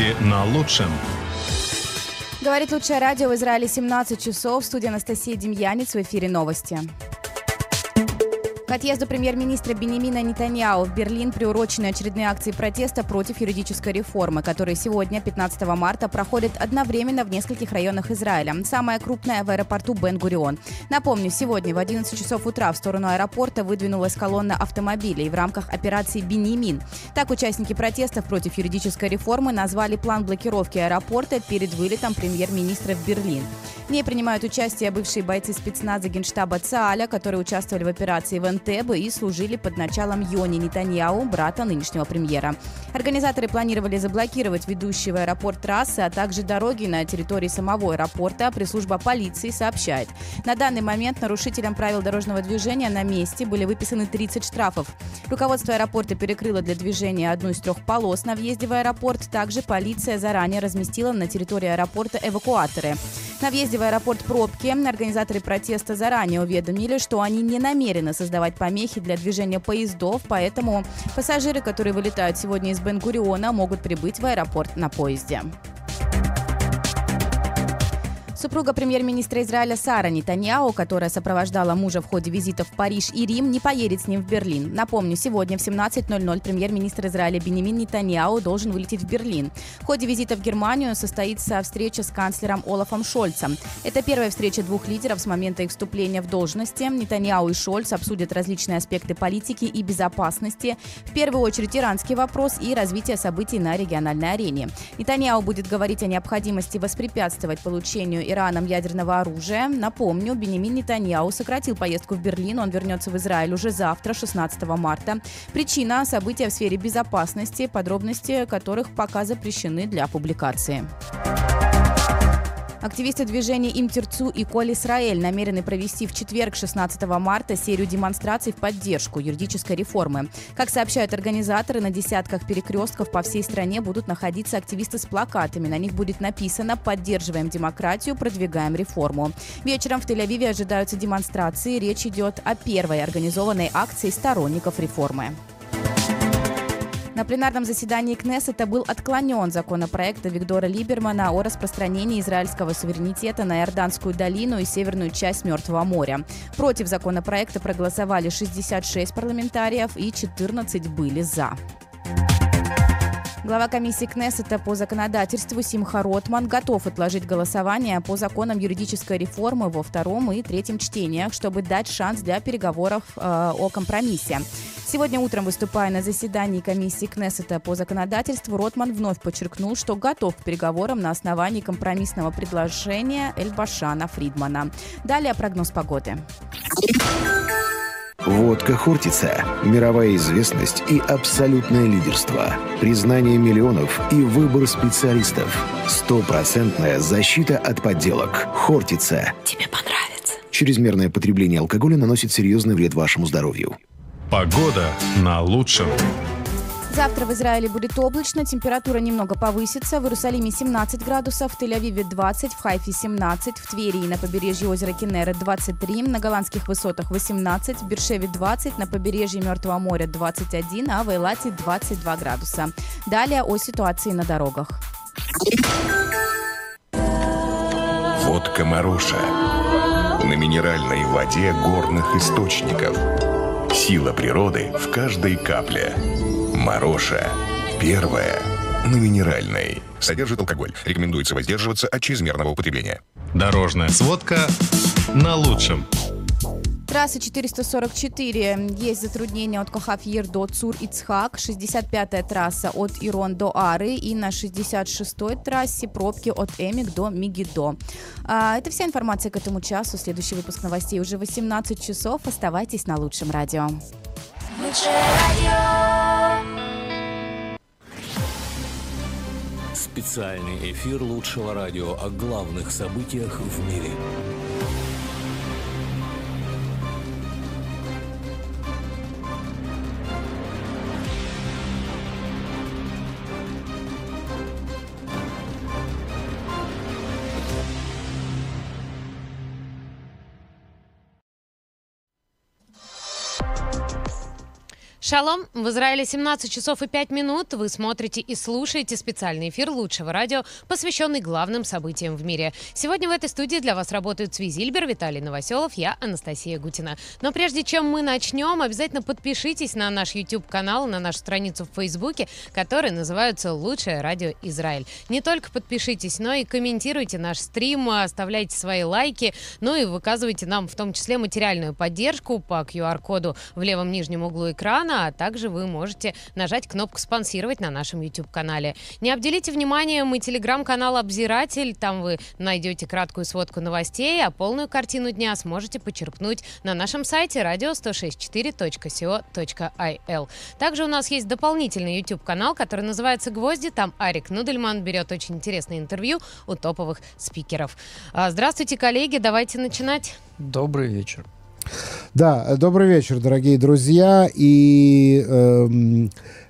Новости на лучшем. Говорит лучшее радио в Израиле 17 часов. Студия Анастасия Демьянец в эфире новости. К отъезду премьер-министра Бенемина Нетаньяу в Берлин приурочены очередные акции протеста против юридической реформы, которые сегодня, 15 марта, проходят одновременно в нескольких районах Израиля. Самая крупная в аэропорту Бен-Гурион. Напомню, сегодня в 11 часов утра в сторону аэропорта выдвинулась колонна автомобилей в рамках операции «Бенемин». Так участники протестов против юридической реформы назвали план блокировки аэропорта перед вылетом премьер-министра в Берлин. В ней принимают участие бывшие бойцы спецназа Генштаба ЦААля, которые участвовали в операции в Энтебе и служили под началом Йони Нетаньяу, брата нынешнего премьера. Организаторы планировали заблокировать ведущие в аэропорт трассы, а также дороги на территории самого аэропорта. Пресс-служба полиции сообщает. На данный момент нарушителям правил дорожного движения на месте были выписаны 30 штрафов. Руководство аэропорта перекрыло для движения одну из трех полос на въезде в аэропорт. Также полиция заранее разместила на территории аэропорта эвакуаторы. На въезде в аэропорт пробки организаторы протеста заранее уведомили, что они не намерены создавать помехи для движения поездов, поэтому пассажиры, которые вылетают сегодня из Бен-Гуриона, могут прибыть в аэропорт на поезде. Супруга премьер-министра Израиля Сара Нетаньяу, которая сопровождала мужа в ходе визита в Париж и Рим, не поедет с ним в Берлин. Напомню, сегодня в 17.00 премьер-министр Израиля Бенемин Нетаньяу должен вылететь в Берлин. В ходе визита в Германию состоится встреча с канцлером Олафом Шольцем. Это первая встреча двух лидеров с момента их вступления в должности. Нетаньяу и Шольц обсудят различные аспекты политики и безопасности, в первую очередь иранский вопрос и развитие событий на региональной арене. Нетаньяу будет говорить о необходимости воспрепятствовать получению Ираном ядерного оружия. Напомню, Бенемин Нетаньяу сократил поездку в Берлин. Он вернется в Израиль уже завтра, 16 марта. Причина – события в сфере безопасности, подробности которых пока запрещены для публикации. Активисты движения Имтерцу и Коль Исраэль намерены провести в четверг, 16 марта, серию демонстраций в поддержку юридической реформы. Как сообщают организаторы, на десятках перекрестков по всей стране будут находиться активисты с плакатами. На них будет написано «Поддерживаем демократию, продвигаем реформу». Вечером в Тель-Авиве ожидаются демонстрации. Речь идет о первой организованной акции сторонников реформы. На пленарном заседании Кнессета был отклонен законопроект Виктора Либермана о распространении израильского суверенитета на Иорданскую долину и северную часть Мертвого моря. Против законопроекта проголосовали 66 парламентариев и 14 были за. Глава комиссии Кнессета по законодательству Симха Ротман готов отложить голосование по законам юридической реформы во втором и третьем чтениях, чтобы дать шанс для переговоров э, о компромиссе. Сегодня утром, выступая на заседании комиссии Кнессета по законодательству, Ротман вновь подчеркнул, что готов к переговорам на основании компромиссного предложения Эльбашана Фридмана. Далее прогноз погоды. Водка Хортица. Мировая известность и абсолютное лидерство. Признание миллионов и выбор специалистов. Стопроцентная защита от подделок. Хортица. Тебе понравится. Чрезмерное потребление алкоголя наносит серьезный вред вашему здоровью. Погода на лучшем. Завтра в Израиле будет облачно, температура немного повысится. В Иерусалиме 17 градусов, в Тель-Авиве 20, в Хайфе 17, в Твери и на побережье озера Кенера 23, на голландских высотах 18, в Бершеве 20, на побережье Мертвого моря 21, а в Эйлате 22 градуса. Далее о ситуации на дорогах. Водка Маруша. На минеральной воде горных источников – Сила природы в каждой капле. Мороша. Первая. На минеральной. Содержит алкоголь. Рекомендуется воздерживаться от чрезмерного употребления. Дорожная сводка на лучшем. Трасса 444. Есть затруднения от Кохафьер до Цур-Ицхак. 65-я трасса от Ирон до Ары. И на 66-й трассе пробки от Эмик до Мигидо. А, это вся информация к этому часу. Следующий выпуск новостей уже 18 часов. Оставайтесь на лучшем радио. Специальный эфир лучшего радио о главных событиях в мире. Шалом! В Израиле 17 часов и 5 минут. Вы смотрите и слушаете специальный эфир лучшего радио, посвященный главным событиям в мире. Сегодня в этой студии для вас работают Цви Зильбер, Виталий Новоселов, я Анастасия Гутина. Но прежде чем мы начнем, обязательно подпишитесь на наш YouTube-канал, на нашу страницу в Фейсбуке, которая называется «Лучшее радио Израиль». Не только подпишитесь, но и комментируйте наш стрим, оставляйте свои лайки, ну и выказывайте нам в том числе материальную поддержку по QR-коду в левом нижнем углу экрана, а также вы можете нажать кнопку «Спонсировать» на нашем YouTube-канале. Не обделите вниманием и телеграм-канал «Обзиратель». Там вы найдете краткую сводку новостей, а полную картину дня сможете почерпнуть на нашем сайте radio1064.co.il. Также у нас есть дополнительный YouTube-канал, который называется «Гвозди». Там Арик Нудельман берет очень интересное интервью у топовых спикеров. А, здравствуйте, коллеги, давайте начинать. Добрый вечер. Да, добрый вечер, дорогие друзья. И э,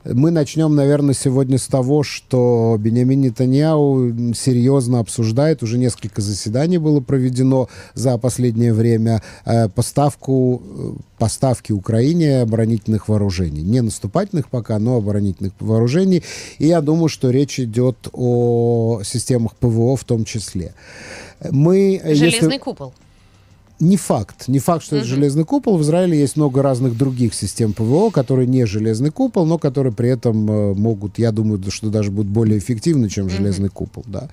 мы начнем, наверное, сегодня с того, что Бениамин Нетаньяу серьезно обсуждает, уже несколько заседаний было проведено за последнее время, э, поставку, э, поставки Украине оборонительных вооружений. Не наступательных пока, но оборонительных вооружений. И я думаю, что речь идет о системах ПВО в том числе. Мы, Железный если... купол не факт. Не факт, что uh-huh. это железный купол. В Израиле есть много разных других систем ПВО, которые не железный купол, но которые при этом э, могут, я думаю, что даже будут более эффективны, чем uh-huh. железный купол. Да.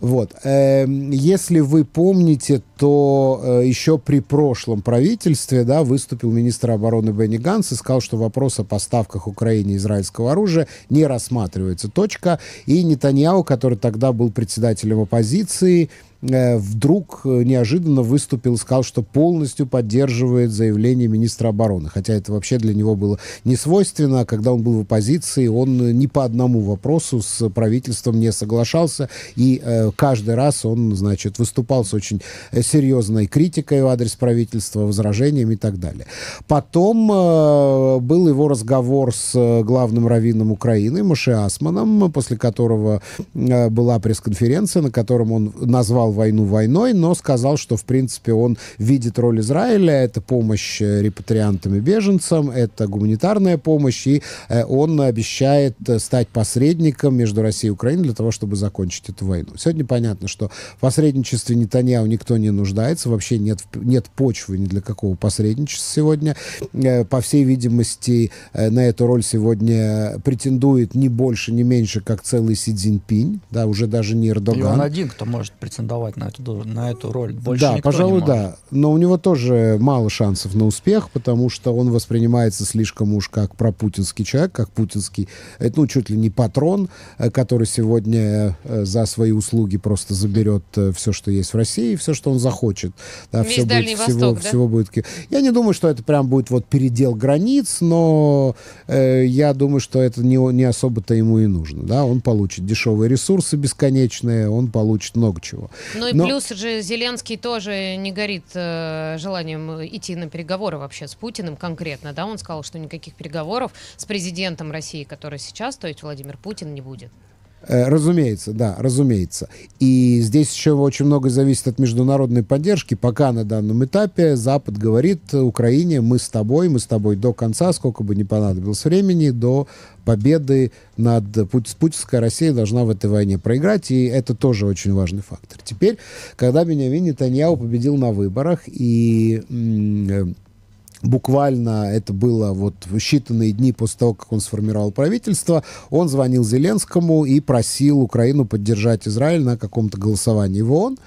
Вот. Э, если вы помните, то э, еще при прошлом правительстве да, выступил министр обороны Бенни Ганс и сказал, что вопрос о поставках Украине израильского оружия не рассматривается. Точка. И Нетаньяу, который тогда был председателем оппозиции, вдруг э, неожиданно выступил и сказал, что полностью поддерживает заявление министра обороны. Хотя это вообще для него было не свойственно. Когда он был в оппозиции, он ни по одному вопросу с правительством не соглашался. И э, каждый раз он, значит, выступал с очень серьезной критикой в адрес правительства, возражениями и так далее. Потом э, был его разговор с главным раввином Украины Моше Асманом, после которого э, была пресс-конференция, на котором он назвал войну войной, но сказал, что, в принципе, он видит роль Израиля, это помощь э, репатриантам и беженцам, это гуманитарная помощь, и э, он обещает э, стать посредником между Россией и Украиной для того, чтобы закончить эту войну. Сегодня понятно, что в посредничестве Нетаньяу никто не нуждается, вообще нет, нет почвы ни для какого посредничества сегодня. По всей видимости, на эту роль сегодня претендует не больше, не меньше, как целый Си Цзиньпинь, да, уже даже не Эрдоган. И он один, кто может претендовать претендовать на эту, на эту роль. Больше да, пожалуй, да. Но у него тоже мало шансов на успех, потому что он воспринимается слишком уж как пропутинский человек, как путинский, ну, чуть ли не патрон, э, который сегодня э, за свои услуги просто заберет э, все, что есть в России, все, что он захочет. Да, Весь все Дальний будет, Восток, всего, да? всего будет... Я не думаю, что это прям будет вот передел границ, но э, я думаю, что это не, не особо-то ему и нужно. Да? Он получит дешевые ресурсы бесконечные, он получит много чего. Ну и Но... плюс же Зеленский тоже не горит э, желанием идти на переговоры вообще с Путиным конкретно, да? Он сказал, что никаких переговоров с президентом России, который сейчас, то есть Владимир Путин, не будет. Э, разумеется, да, разумеется. И здесь еще очень много зависит от международной поддержки. Пока на данном этапе Запад говорит Украине, мы с тобой, мы с тобой до конца, сколько бы ни понадобилось времени, до победы над путинской Россией должна в этой войне проиграть, и это тоже очень важный фактор. Теперь, когда Бенявин Нетаньяу победил на выборах, и э, буквально это было вот в считанные дни после того, как он сформировал правительство, он звонил Зеленскому и просил Украину поддержать Израиль на каком-то голосовании в ООН.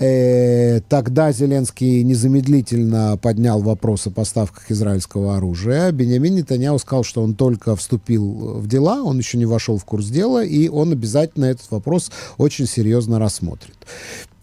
Э, тогда Зеленский незамедлительно поднял вопрос о поставках израильского оружия. Бенямин Нетаньяу сказал, что он только вступил в дела, он еще не вошел в курс дела, и он обязательно этот вопрос очень серьезно рассмотрит.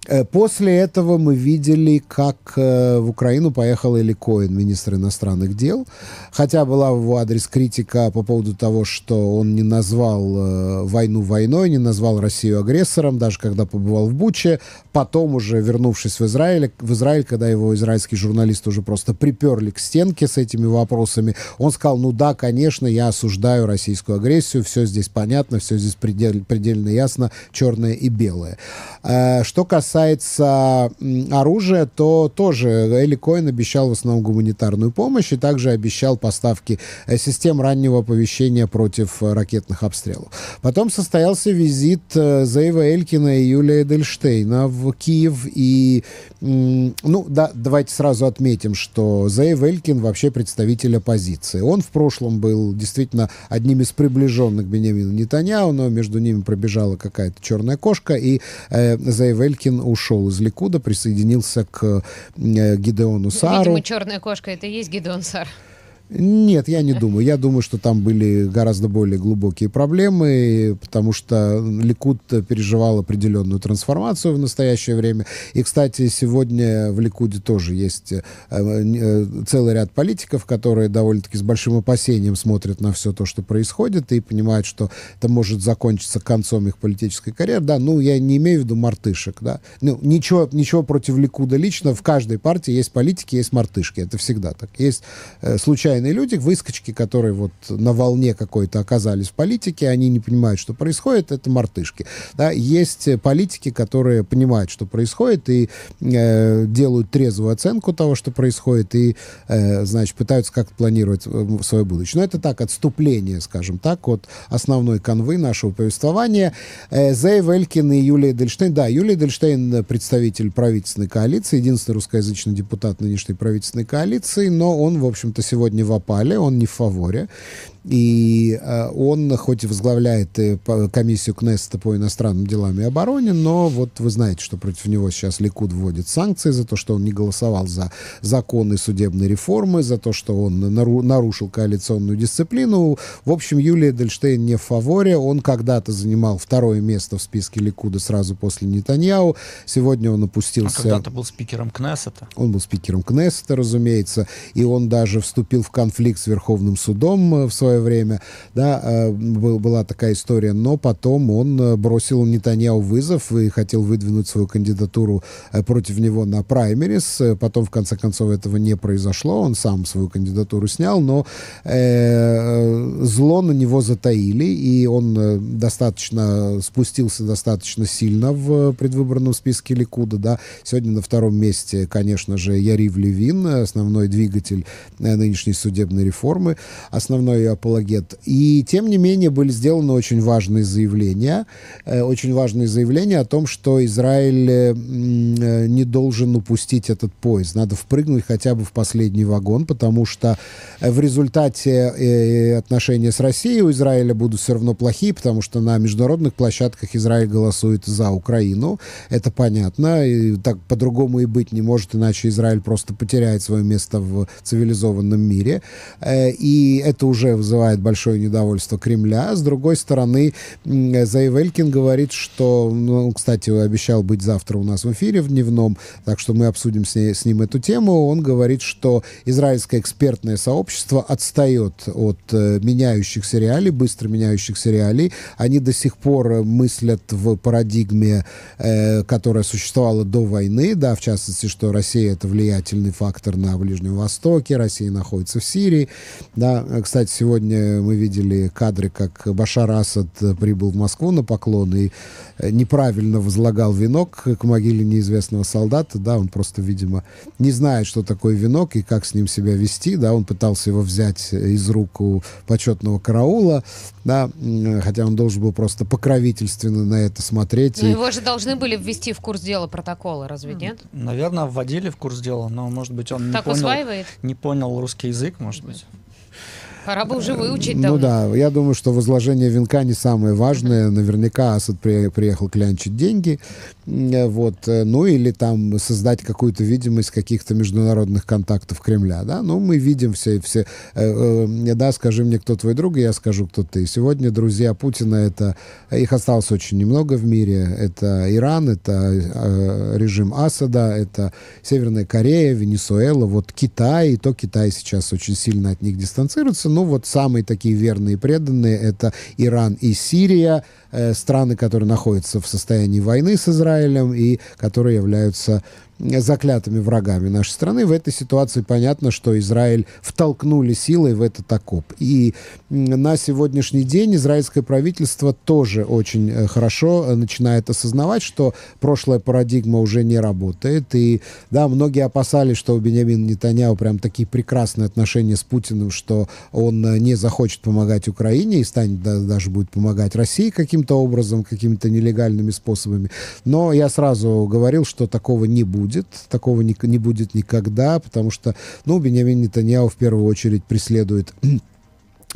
Э, после этого мы видели, как э, в Украину поехал Эли Коэн, министр иностранных дел. Хотя была в его адрес критика по поводу того, что он не назвал э, войну войной, не назвал Россию агрессором, даже когда побывал в Буче. Потом уже, вернувшись в Израиль, в Израиль, когда его израильские журналисты уже просто приперли к стенке с этими вопросами, он сказал, ну да, конечно, я осуждаю российскую агрессию, все здесь понятно, все здесь предельно, предельно ясно, черное и белое. Что касается касается оружия, то тоже Эли Коин обещал в основном гуманитарную помощь и также обещал поставки э, систем раннего оповещения против э, ракетных обстрелов. Потом состоялся визит Зейва Элькина и Юлия Эдельштейна в Киев. И, ну, да, давайте сразу отметим, что Зейв Элькин вообще представитель оппозиции. Он в прошлом был действительно одним из приближенных к Бенямину Нетаньяу, но между ними пробежала какая-то черная кошка, и э, Зейв Элькин ушел из Ликуда, присоединился к э, Гидеону Сару. Видимо, черная кошка это и есть Гидеон Сар. Нет, я не думаю. Я думаю, что там были гораздо более глубокие проблемы, потому что Ликут переживал определенную трансформацию в настоящее время. И, кстати, сегодня в Ликуде тоже есть э, э, целый ряд политиков, которые довольно-таки с большим опасением смотрят на все то, что происходит, и понимают, что это может закончиться концом их политической карьеры. Да, ну, я не имею в виду мартышек, да. Ну, ничего, ничего против Ликуда лично. В каждой партии есть политики, есть мартышки. Это всегда так. Есть э, случайно случайные люди, выскочки, которые вот на волне какой-то оказались в политике, они не понимают, что происходит, это мартышки. Да? Есть политики, которые понимают, что происходит, и э, делают трезвую оценку того, что происходит, и, э, значит, пытаются как-то планировать э, свое будущее. Но это так, отступление, скажем так, от основной канвы нашего повествования. Э, Зейв Элькин и Юлия Дельштейн. Да, Юлия Дельштейн представитель правительственной коалиции, единственный русскоязычный депутат нынешней правительственной коалиции, но он, в общем-то, сегодня в опале, он не в фаворе. И э, он, хоть и возглавляет э, комиссию Кнессета по иностранным делам и обороне, но вот вы знаете, что против него сейчас Ликуд вводит санкции за то, что он не голосовал за законы судебной реформы, за то, что он нару нарушил коалиционную дисциплину. В общем, Юлия Дельштейн не в фаворе. Он когда-то занимал второе место в списке Ликуда сразу после Нетаньяу. Сегодня он опустился... А когда-то был спикером Кнессета. Он был спикером Кнессета, разумеется, и он даже вступил в конфликт с Верховным судом э, в свое время, да, э, была такая история, но потом он э, бросил Нетаньяу вызов и хотел выдвинуть свою кандидатуру против него на праймерис, потом в конце концов этого не произошло, он сам свою кандидатуру снял, но э, зло на него затаили, и он достаточно спустился достаточно сильно в предвыборном списке Ликуда, да, сегодня на втором месте, конечно же, Ярив Левин, основной двигатель нынешней судебной реформы, основной апологет. И, тем не менее, были сделаны очень важные заявления, э, очень важные заявления о том, что Израиль э, э, не должен упустить этот поезд. Надо впрыгнуть хотя бы в последний вагон, потому что в результате отношения с Россией у Израиля будут все равно плохие, потому что на международных площадках Израиль голосует за Украину. Это понятно. И так по-другому и быть не может, иначе Израиль просто потеряет свое место в цивилизованном мире. И это уже вызывает большое недовольство Кремля. С другой стороны, Заевелькин говорит, что, ну, кстати, обещал быть завтра у нас в эфире в дневном, так что мы обсудим с, ней, с ним эту тему. Он говорит, что израильское экспертное сообщество отстает от э, меняющихся реалий, быстро меняющихся реалий. Они до сих пор мыслят в парадигме, э, которая существовала до войны, да, в частности, что Россия это влиятельный фактор на Ближнем Востоке, Россия находится в Сирии. Да, кстати, сегодня Сегодня мы видели кадры, как Башар Асад прибыл в Москву на поклон и э, неправильно возлагал венок к могиле неизвестного солдата. Да, он просто, видимо, не знает, что такое венок и как с ним себя вести. Да, он пытался его взять из рук у почетного караула. Да, хотя он должен был просто покровительственно на это смотреть. Но и... его же должны были ввести в курс дела протокола, разве нет? Наверное, вводили в курс дела, но, может быть, он так не, понял, усваивает? не понял русский язык, может быть. Пора бы уже выучить давно. Ну да, я думаю, что возложение венка не самое важное. Наверняка Асад при, приехал клянчить деньги. Э, вот. Э, ну или там создать какую-то видимость каких-то международных контактов Кремля. Да? Ну мы видим все, все э, э, да, скажи мне, кто твой друг, и я скажу, кто ты. Сегодня друзья Путина, это их осталось очень немного в мире. Это Иран, это э, режим Асада, это Северная Корея, Венесуэла, вот Китай, и то Китай сейчас очень сильно от них дистанцируется ну, вот самые такие верные и преданные — это Иран и Сирия, э, страны, которые находятся в состоянии войны с Израилем и которые являются заклятыми врагами нашей страны. В этой ситуации понятно, что Израиль втолкнули силой в этот окоп. И на сегодняшний день израильское правительство тоже очень э, хорошо э, начинает осознавать, что прошлая парадигма уже не работает. И да, многие опасались, что у Бенямина Нетаньяу прям такие прекрасные отношения с Путиным, что он э, не захочет помогать Украине и станет да, даже будет помогать России каким-то образом, какими-то нелегальными способами. Но я сразу говорил, что такого не будет, такого не, не будет никогда, потому что, ну, Бенямин Нетаньяу в первую очередь преследует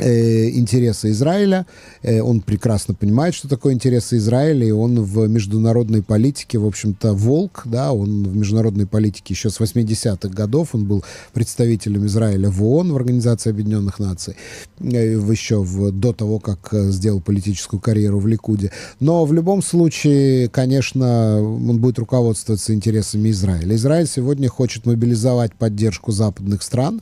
интересы Израиля. Э, он прекрасно понимает, что такое интересы Израиля, и он в международной политике, в общем-то, волк, да, он в международной политике еще с 80-х годов, он был представителем Израиля в ООН, в Организации Объединенных Наций, э, еще в, до того, как сделал политическую карьеру в Ликуде. Но в любом случае, конечно, он будет руководствоваться интересами Израиля. Израиль сегодня хочет мобилизовать поддержку западных стран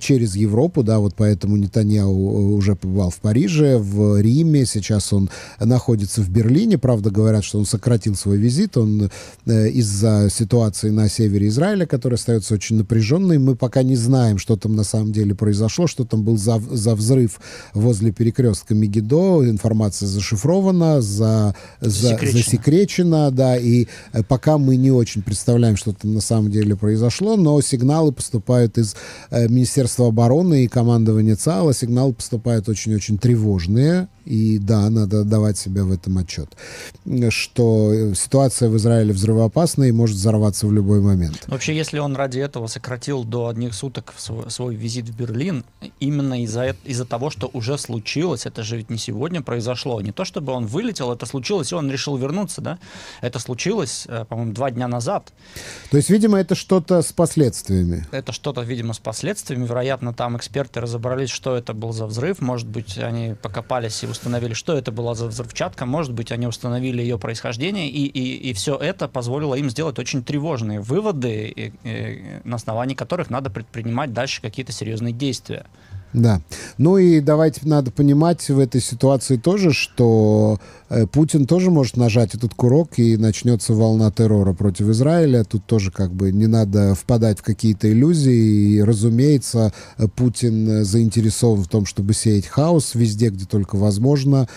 через Европу, да, вот поэтому Нетаньяу уже побывал в Париже, в Риме, сейчас он находится в Берлине. Правда, говорят, что он сократил свой визит, он э, из-за ситуации на севере Израиля, которая остается очень напряженной. Мы пока не знаем, что там на самом деле произошло, что там был за, за взрыв возле перекрестка Мегидо. Информация зашифрована, за, за, засекречена, да, и э, пока мы не очень представляем, что там на самом деле произошло, но сигналы поступают из э, Министерства обороны и командования ЦАЛа, сигналы поступают очень-очень тревожные, и да, надо давать себе в этом отчет, что ситуация в Израиле взрывоопасная и может взорваться в любой момент. Вообще, если он ради этого сократил до одних суток свой, свой визит в Берлин, именно из-за из того, что уже случилось, это же ведь не сегодня произошло, не то чтобы он вылетел, это случилось, и он решил вернуться, да? Это случилось, э, по-моему, два дня назад. То есть, видимо, это что-то с последствиями. Это что-то, видимо, с последствиями. Вероятно, там эксперты разобрались, что это был за взрыв. Может быть, они покопались и установили, что это была за взрывчатка. Может быть, они установили ее происхождение. И, и, и все это позволило им сделать очень тревожные выводы, и, и, на основании которых надо предпринимать дальше какие-то серьезные действия. Да. Ну и давайте надо понимать в этой ситуации тоже, что Путин тоже может нажать этот курок и начнется волна террора против Израиля. Тут тоже как бы не надо впадать в какие-то иллюзии. И, разумеется, Путин заинтересован в том, чтобы сеять хаос везде, где только возможно.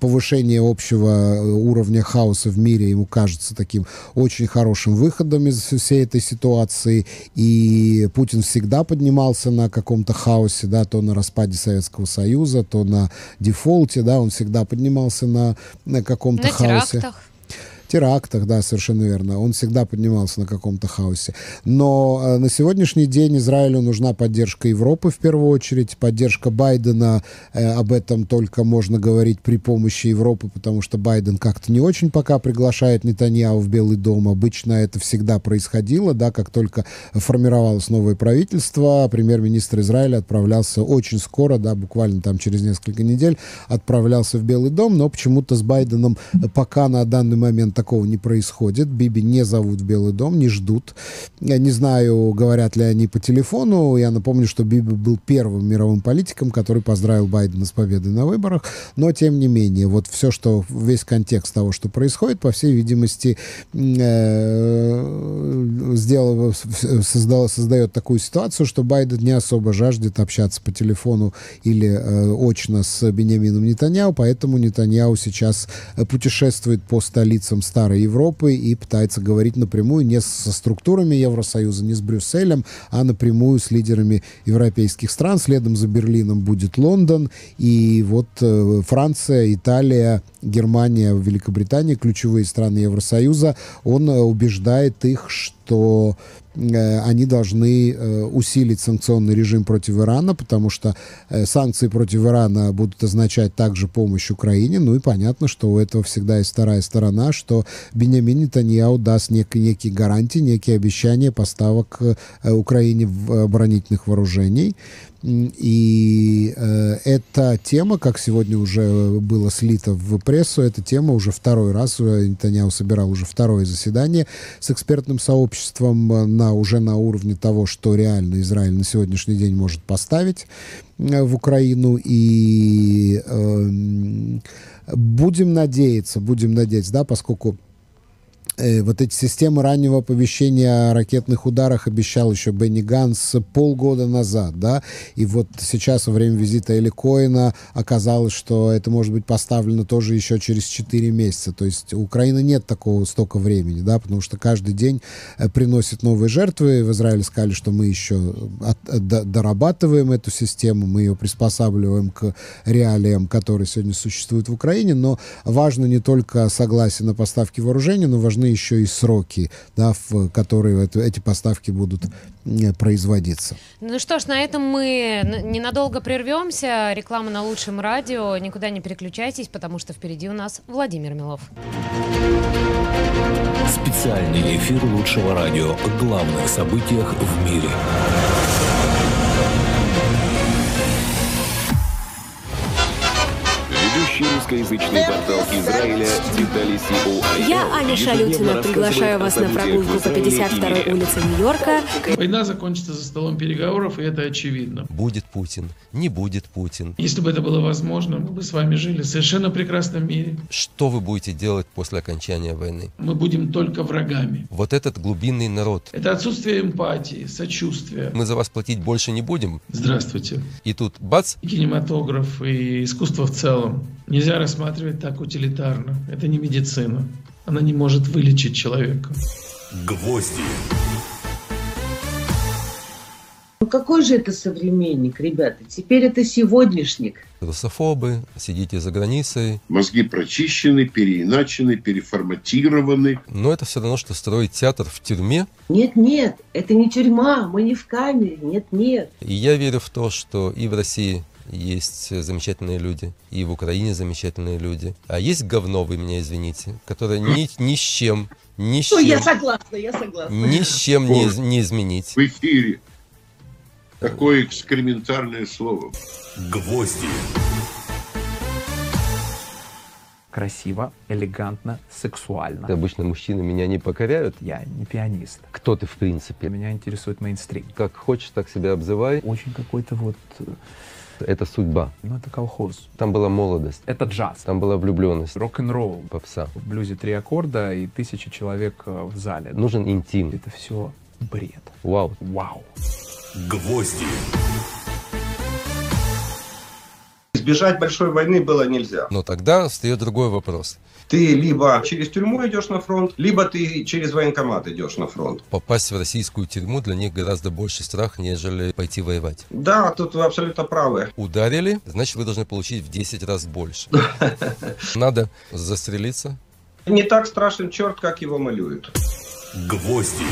Повышение общего уровня хаоса в мире ему кажется таким очень хорошим выходом из всей этой ситуации. И Путин всегда поднимался на каком-то хаосе, да, то на распаде Советского Союза, то на дефолте, да, он всегда поднимался на, на каком-то хаосе. Терактах терактах, да, совершенно верно. Он всегда поднимался на каком-то хаосе. Но э, на сегодняшний день Израилю нужна поддержка Европы в первую очередь, поддержка Байдена. Э, об этом только можно говорить при помощи Европы, потому что Байден как-то не очень пока приглашает Нетаньяу в Белый дом. Обычно это всегда происходило, да, как только формировалось новое правительство, премьер-министр Израиля отправлялся очень скоро, да, буквально там через несколько недель отправлялся в Белый дом, но почему-то с Байденом пока на данный момент такого не происходит. Биби не зовут в Белый дом, не ждут. Я не знаю, говорят ли они по телефону. Я напомню, что Биби был первым мировым политиком, который поздравил Байдена с победой на выборах. Но, тем не менее, вот все, что, весь контекст того, что происходит, по всей видимости, э, сделал, создал, создает такую ситуацию, что Байден не особо жаждет общаться по телефону или э, очно с Бенямином Нетаньяу, поэтому Нетаньяу сейчас путешествует по столицам старой Европы и пытается говорить напрямую не со структурами Евросоюза, не с Брюсселем, а напрямую с лидерами европейских стран. Следом за Берлином будет Лондон, и вот э, Франция, Италия, Германия, Великобритания, ключевые страны Евросоюза, он э, убеждает их, что они должны э, усилить санкционный режим против Ирана, потому что э, санкции против Ирана будут означать также помощь Украине. Ну и понятно, что у этого всегда есть вторая сторона, что Бенямин Нетаньяу даст нек- некие гарантии, некие обещания поставок Украине оборонительных вооружений. И э, эта тема, как сегодня уже было слито в прессу, эта тема уже второй раз, Нетаньяу собирал уже второе заседание с экспертным сообществом на, уже на уровне того, что реально Израиль на сегодняшний день может поставить э, в Украину. И э, будем надеяться, будем надеяться, да, поскольку Э, вот эти системы раннего оповещения о ракетных ударах обещал еще Бенни Ганс полгода назад, да, и вот сейчас во время визита Эли Коина оказалось, что это может быть поставлено тоже еще через 4 месяца, то есть у Украины нет такого столько времени, да, потому что каждый день э, приносит новые жертвы, в Израиле сказали, что мы еще от, от, дорабатываем эту систему, мы ее приспосабливаем к реалиям, которые сегодня существуют в Украине, но важно не только согласие на поставки вооружения, но важны еще и сроки, да, в которые это, эти поставки будут производиться. Ну что ж, на этом мы ненадолго прервемся. Реклама на лучшем радио. Никуда не переключайтесь, потому что впереди у нас Владимир Милов. Специальный эфир лучшего радио о главных событиях в мире. Ведущий русскоязычный портал Израиля Детали Я, Аня Шалютина, приглашаю вас на прогулку по 52-й улице Нью-Йорка. Война закончится за столом переговоров, и это очевидно. Будет Путин, не будет Путин. Если бы это было возможно, мы бы с вами жили в совершенно прекрасном мире. Что вы будете делать после окончания войны? Мы будем только врагами. Вот этот глубинный народ. Это отсутствие эмпатии, сочувствия. Мы за вас платить больше не будем. Здравствуйте. И тут бац. И кинематограф, и искусство в целом нельзя рассматривать так утилитарно. Это не медицина. Она не может вылечить человека. Гвозди. Ну какой же это современник, ребята? Теперь это сегодняшник. Русофобы, сидите за границей. Мозги прочищены, переиначены, переформатированы. Но это все равно, что строить театр в тюрьме. Нет, нет, это не тюрьма, мы не в камере, нет, нет. И я верю в то, что и в России есть замечательные люди, и в Украине замечательные люди. А есть говно, вы меня извините, которое ни, ни с чем, ни с ну, чем... я согласна, я согласна. Ни с чем не, не изменить. В эфире. Такое экскрементарное слово. Гвозди. красиво, элегантно, сексуально. Обычно мужчины меня не покоряют. Я не пианист. Кто ты в принципе? Меня интересует мейнстрим. Как хочешь, так себя обзывай. Очень какой-то вот э, это судьба. Ну, это колхоз. Там была молодость. Это джаз. Там была влюбленность. Рок-н-ролл. Попса. В блюзе три аккорда и тысячи человек э, в зале. Нужен интим. Это все бред. Вау. Вау. Гвозди. Избежать большой войны было нельзя. Но тогда встает другой вопрос. Ты либо через тюрьму идешь на фронт, либо ты через военкомат идешь на фронт. Попасть в российскую тюрьму для них гораздо больше страх, нежели пойти воевать. Да, тут вы абсолютно правы. Ударили, значит вы должны получить в 10 раз больше. Надо застрелиться. Не так страшен черт, как его малюют. Гвозди.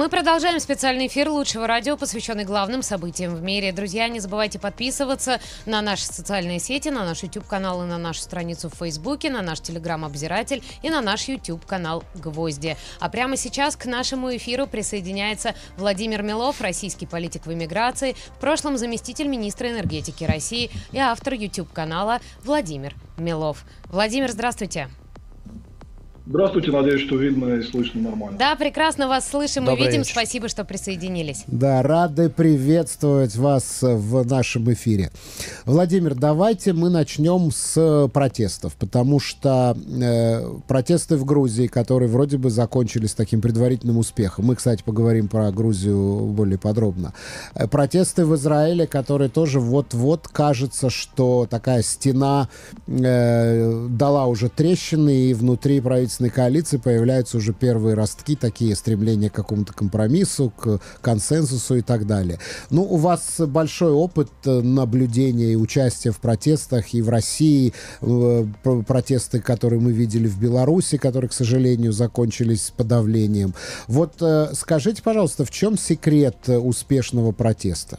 Мы продолжаем специальный эфир лучшего радио, посвященный главным событиям в мире. Друзья, не забывайте подписываться на наши социальные сети, на наш YouTube-канал и на нашу страницу в Фейсбуке, на наш Телеграм-обзиратель и на наш YouTube-канал «Гвозди». А прямо сейчас к нашему эфиру присоединяется Владимир Милов, российский политик в эмиграции, в прошлом заместитель министра энергетики России и автор YouTube-канала Владимир Милов. Владимир, здравствуйте. Здравствуйте, надеюсь, что видно и слышно нормально. Да, прекрасно вас слышим Добрый и видим. вечер. Спасибо, что присоединились. Да, рады приветствовать вас в нашем эфире. Владимир, давайте мы начнем с протестов, потому что э, протесты в Грузии, которые вроде бы закончились таким предварительным успехом. Мы, кстати, поговорим про Грузию более подробно. Э, протесты в Израиле, которые тоже вот-вот кажется, что такая стена э, дала уже трещины, и внутри правительства правительственной коалиции появляются уже первые ростки, такие стремления к какому-то компромиссу, к консенсусу и так далее. Ну, у вас большой опыт э, наблюдения и участия в протестах и в России, э, протесты, которые мы видели в Беларуси, которые, к сожалению, закончились подавлением. Вот э, скажите, пожалуйста, в чем секрет успешного протеста?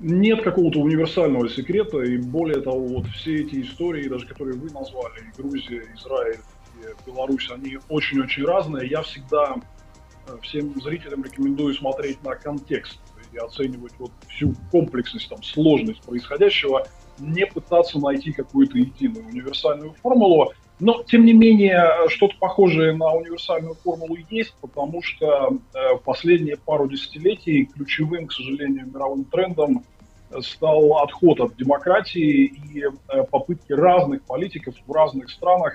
Нет какого-то универсального секрета, и более того, вот все эти истории, даже которые вы назвали, и Грузия, Израиль, и Беларусь, они очень-очень разные. Я всегда э, всем зрителям рекомендую смотреть на контекст и оценивать вот всю комплексность, там, сложность происходящего, не пытаться найти какую-то единую универсальную формулу, Но, тем не менее, что-то похожее на универсальную формулу есть, потому что э, в последние пару десятилетий ключевым, к сожалению, мировым трендом стал отход от демократии и э, попытки разных политиков в разных странах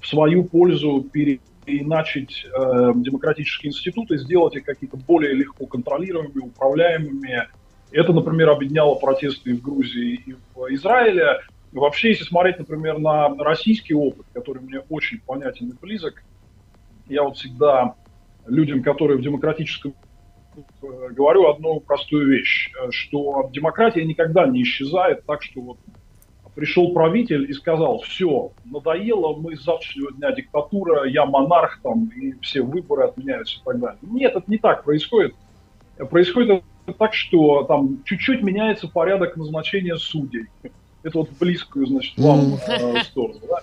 в свою пользу переиначить э, демократические институты, сделать их какие-то более легко контролируемыми, управляемыми. Это, например, объединяло протесты и в Грузии, и в Израиле. Вообще, если смотреть, например, на российский опыт, который мне очень понятен и близок, я вот всегда людям, которые в демократическом э, говорю одну простую вещь, э, что демократия никогда не исчезает так, что вот пришел правитель и сказал, все, надоело, мы с завтрашнего дня диктатура, я монарх там, и все выборы отменяются и так далее. Нет, это не так происходит. Происходит так, что там чуть-чуть меняется порядок назначения судей это вот близкую, значит, вам э, сторону, да.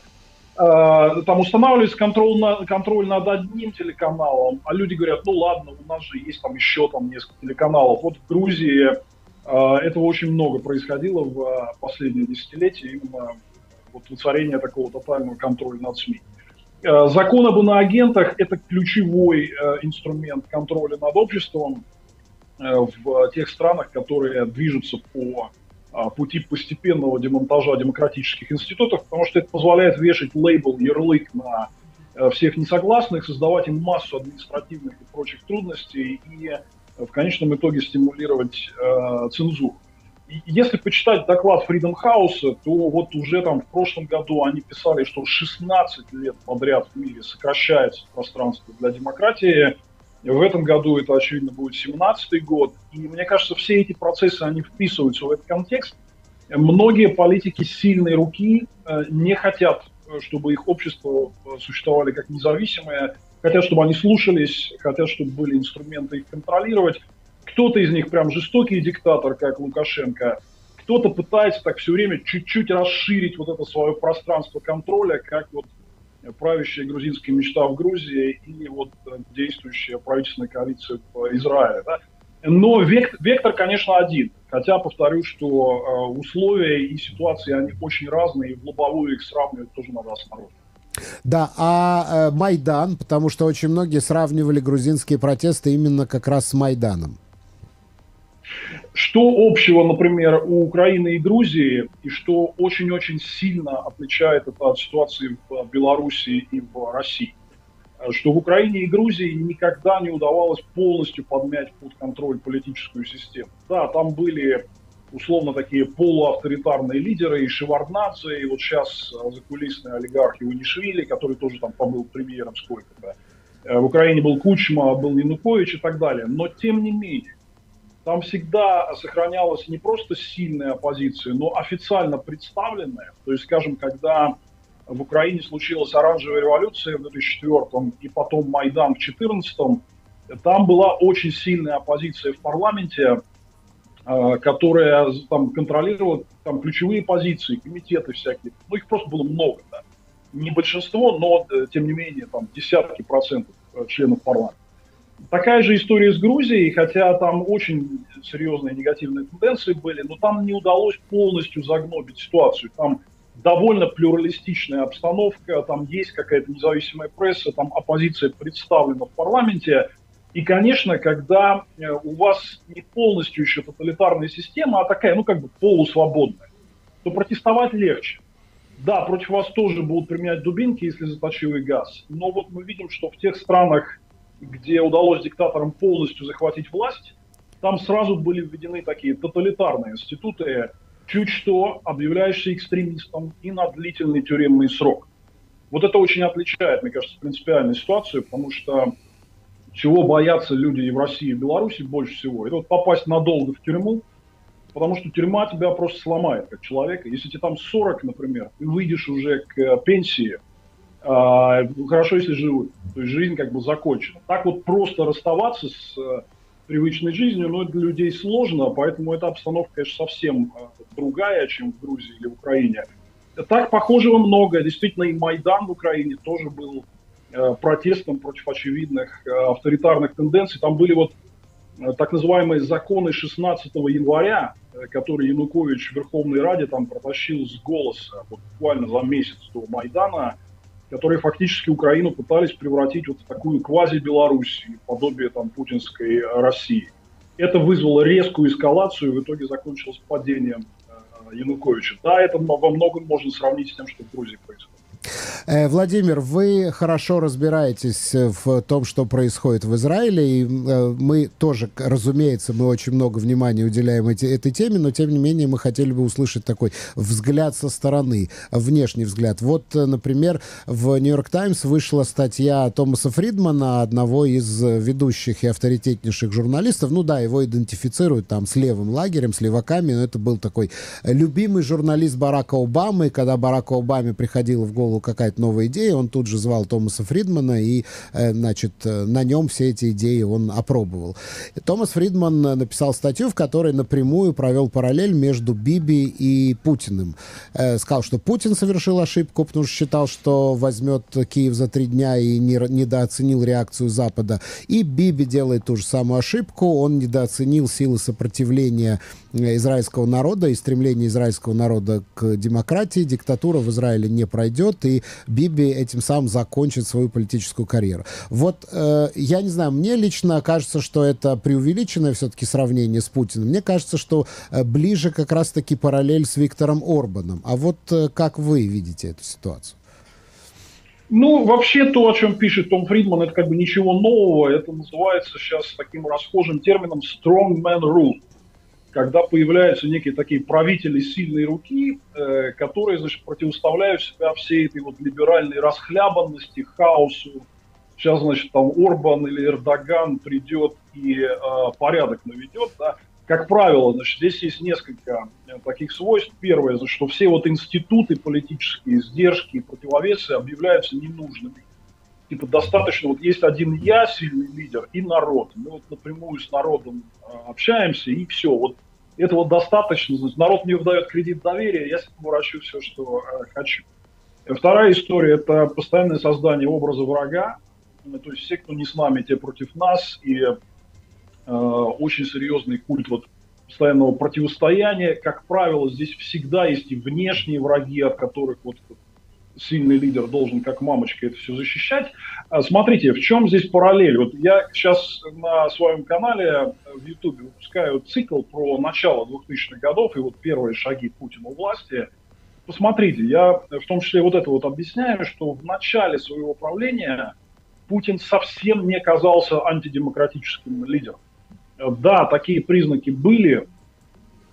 Uh, там устанавливается контроль, на, контроль над одним телеканалом, а люди говорят, ну ладно, у нас же есть там еще там несколько телеканалов. Вот в Грузии uh, этого очень много происходило в uh, последние десятилетия, именно вот воцарение такого тотального контроля над СМИ. Закон об иноагентах – это ключевой инструмент контроля над обществом в тех странах, которые движутся по пути постепенного демонтажа демократических институтов, потому что это позволяет вешать лейбл, ярлык на э, всех несогласных, создавать им массу административных и прочих трудностей и э, в конечном итоге стимулировать э, цензуру. И если почитать доклад Freedom House, то вот уже там в прошлом году они писали, что 16 лет подряд в мире сокращается пространство для демократии, в этом году это, очевидно, будет 17 год. И мне кажется, все эти процессы, они вписываются в этот контекст. Многие политики сильной руки э, не хотят, э, чтобы их общество э, существовали как независимые, хотят, чтобы они слушались, хотят, чтобы были инструменты их контролировать. Кто-то из них прям жестокий диктатор, как Лукашенко, кто-то пытается так все время чуть-чуть расширить вот это свое пространство контроля, как вот правящая грузинская мечта в Грузии и вот э, действующая правительственная коалиция в Израиле. Да? Но вектор, вектор, конечно, один. Хотя, повторю, что э, условия и ситуации, они очень разные, и в лобовую их сравнивать тоже надо осторожно. Да, а э, Майдан, потому что очень многие сравнивали грузинские протесты именно как раз с Майданом. Что общего, например, у Украины и Грузии, и что очень-очень сильно отличает это от ситуации в Беларуси и в России? Что в Украине и Грузии никогда не удавалось полностью подмять под контроль политическую систему. Да, там были условно такие полуавторитарные лидеры, и Шеварднадзе, и вот сейчас закулисный олигарх Иванишвили, который тоже там побыл премьером сколько-то. Э, в Украине был Кучма, был Янукович и так далее. Но тем не менее, там всегда сохранялась не просто сильная оппозиция, но официально представленная. То есть, скажем, когда в Украине случилась оранжевая революция в 2004 и потом Майдан в 2014, там была очень сильная оппозиция в парламенте, э, которая там контролировала там ключевые позиции, комитеты всякие. Ну, их просто было много, да. Не большинство, но, э, тем не менее, там десятки процентов э, членов парламента. Такая же история с Грузией, хотя там очень серьезные негативные тенденции были, но там не удалось полностью загнобить ситуацию. Там довольно плюралистичная обстановка, там есть какая-то независимая пресса, там оппозиция представлена в парламенте. И, конечно, когда э, у вас не полностью еще тоталитарная система, а такая, ну, как бы полусвободная, то протестовать легче. Да, против вас тоже будут применять дубинки, если заточивый газ. Но вот мы видим, что в тех странах, где удалось диктаторам полностью захватить власть, там сразу были введены такие тоталитарные институты, чуть что объявляешься экстремистом и на длительный тюремный срок. Вот это очень отличает, мне кажется, принципиальную ситуацию, потому что чего боятся люди и в России, и в Беларуси больше всего, это вот попасть надолго в тюрьму, потому что тюрьма тебя просто сломает как человека. Если тебе там 40, например, ты выйдешь уже к пенсии – хорошо, если живут. То есть жизнь как бы закончена. Так вот просто расставаться с э, привычной жизнью, но ну, для людей сложно, поэтому эта обстановка, конечно, совсем э, другая, чем в Грузии или в Украине. Так похожего много. Действительно, и Майдан в Украине тоже был э, протестом против очевидных авторитарных тенденций. Там были вот так называемые законы 16 января, которые Янукович в Верховной Раде там протащил с голоса вот буквально за месяц до Майдана – которые фактически Украину пытались превратить вот в такую квази-Белоруссию, подобие там путинской России. Это вызвало резкую эскалацию, и в итоге закончилось падением э, Януковича. Да, это во многом можно сравнить с тем, что в Грузии происходит. Э, Владимир, вы хорошо разбираетесь в том, что происходит в Израиле, и э, мы тоже, разумеется, мы очень много внимания уделяем эти, этой теме, но тем не менее мы хотели бы услышать такой взгляд со стороны, внешний взгляд. Вот, э, например, в Нью-Йорк Таймс вышла статья Томаса Фридмана, одного из ведущих и авторитетнейших журналистов. Ну да, его идентифицируют там с левым лагерем, с леваками, но это был такой любимый журналист Барака Обамы, когда Бараку Обаме приходило в голову какая-то новая идея, он тут же звал Томаса Фридмана, и, э, значит, э, на нем все эти идеи он опробовал. Томас Фридман написал статью, в которой напрямую провел параллель между Биби и Путиным. Э, сказал, что Путин совершил ошибку, потому что считал, что возьмет Киев за три дня и не, недооценил реакцию Запада. И Биби делает ту же самую ошибку, он недооценил силы сопротивления израильского народа и стремление израильского народа к демократии. Диктатура в Израиле не пройдет, и Биби этим самым закончит свою политическую карьеру. Вот э, я не знаю, мне лично кажется, что это преувеличенное все-таки сравнение с Путиным. Мне кажется, что э, ближе как раз-таки параллель с Виктором Орбаном. А вот э, как вы видите эту ситуацию? Ну, вообще то, о чем пишет Том Фридман, это как бы ничего нового. Это называется сейчас таким расхожим термином strongman rule когда появляются некие такие правители сильной руки, э, которые, значит, противоставляют себя всей этой вот либеральной расхлябанности, хаосу. Сейчас, значит, там Орбан или Эрдоган придет и э, порядок наведет, да. Как правило, значит, здесь есть несколько э, таких свойств. Первое, значит, что все вот институты политические, сдержки и противовесы объявляются ненужными типа достаточно, вот есть один я, сильный лидер, и народ. Мы вот напрямую с народом общаемся, и все. Вот этого достаточно. Значит, народ мне выдает кредит доверия, я с этим врачу все, что э, хочу. И вторая история – это постоянное создание образа врага. Ну, то есть все, кто не с нами, те против нас. И э, очень серьезный культ вот постоянного противостояния. Как правило, здесь всегда есть и внешние враги, от которых вот сильный лидер должен как мамочка это все защищать. А, смотрите, в чем здесь параллель? Вот я сейчас на своем канале в YouTube выпускаю цикл про начало 2000-х годов и вот первые шаги Путина у власти. Посмотрите, я в том числе вот это вот объясняю, что в начале своего правления Путин совсем не казался антидемократическим лидером. Да, такие признаки были,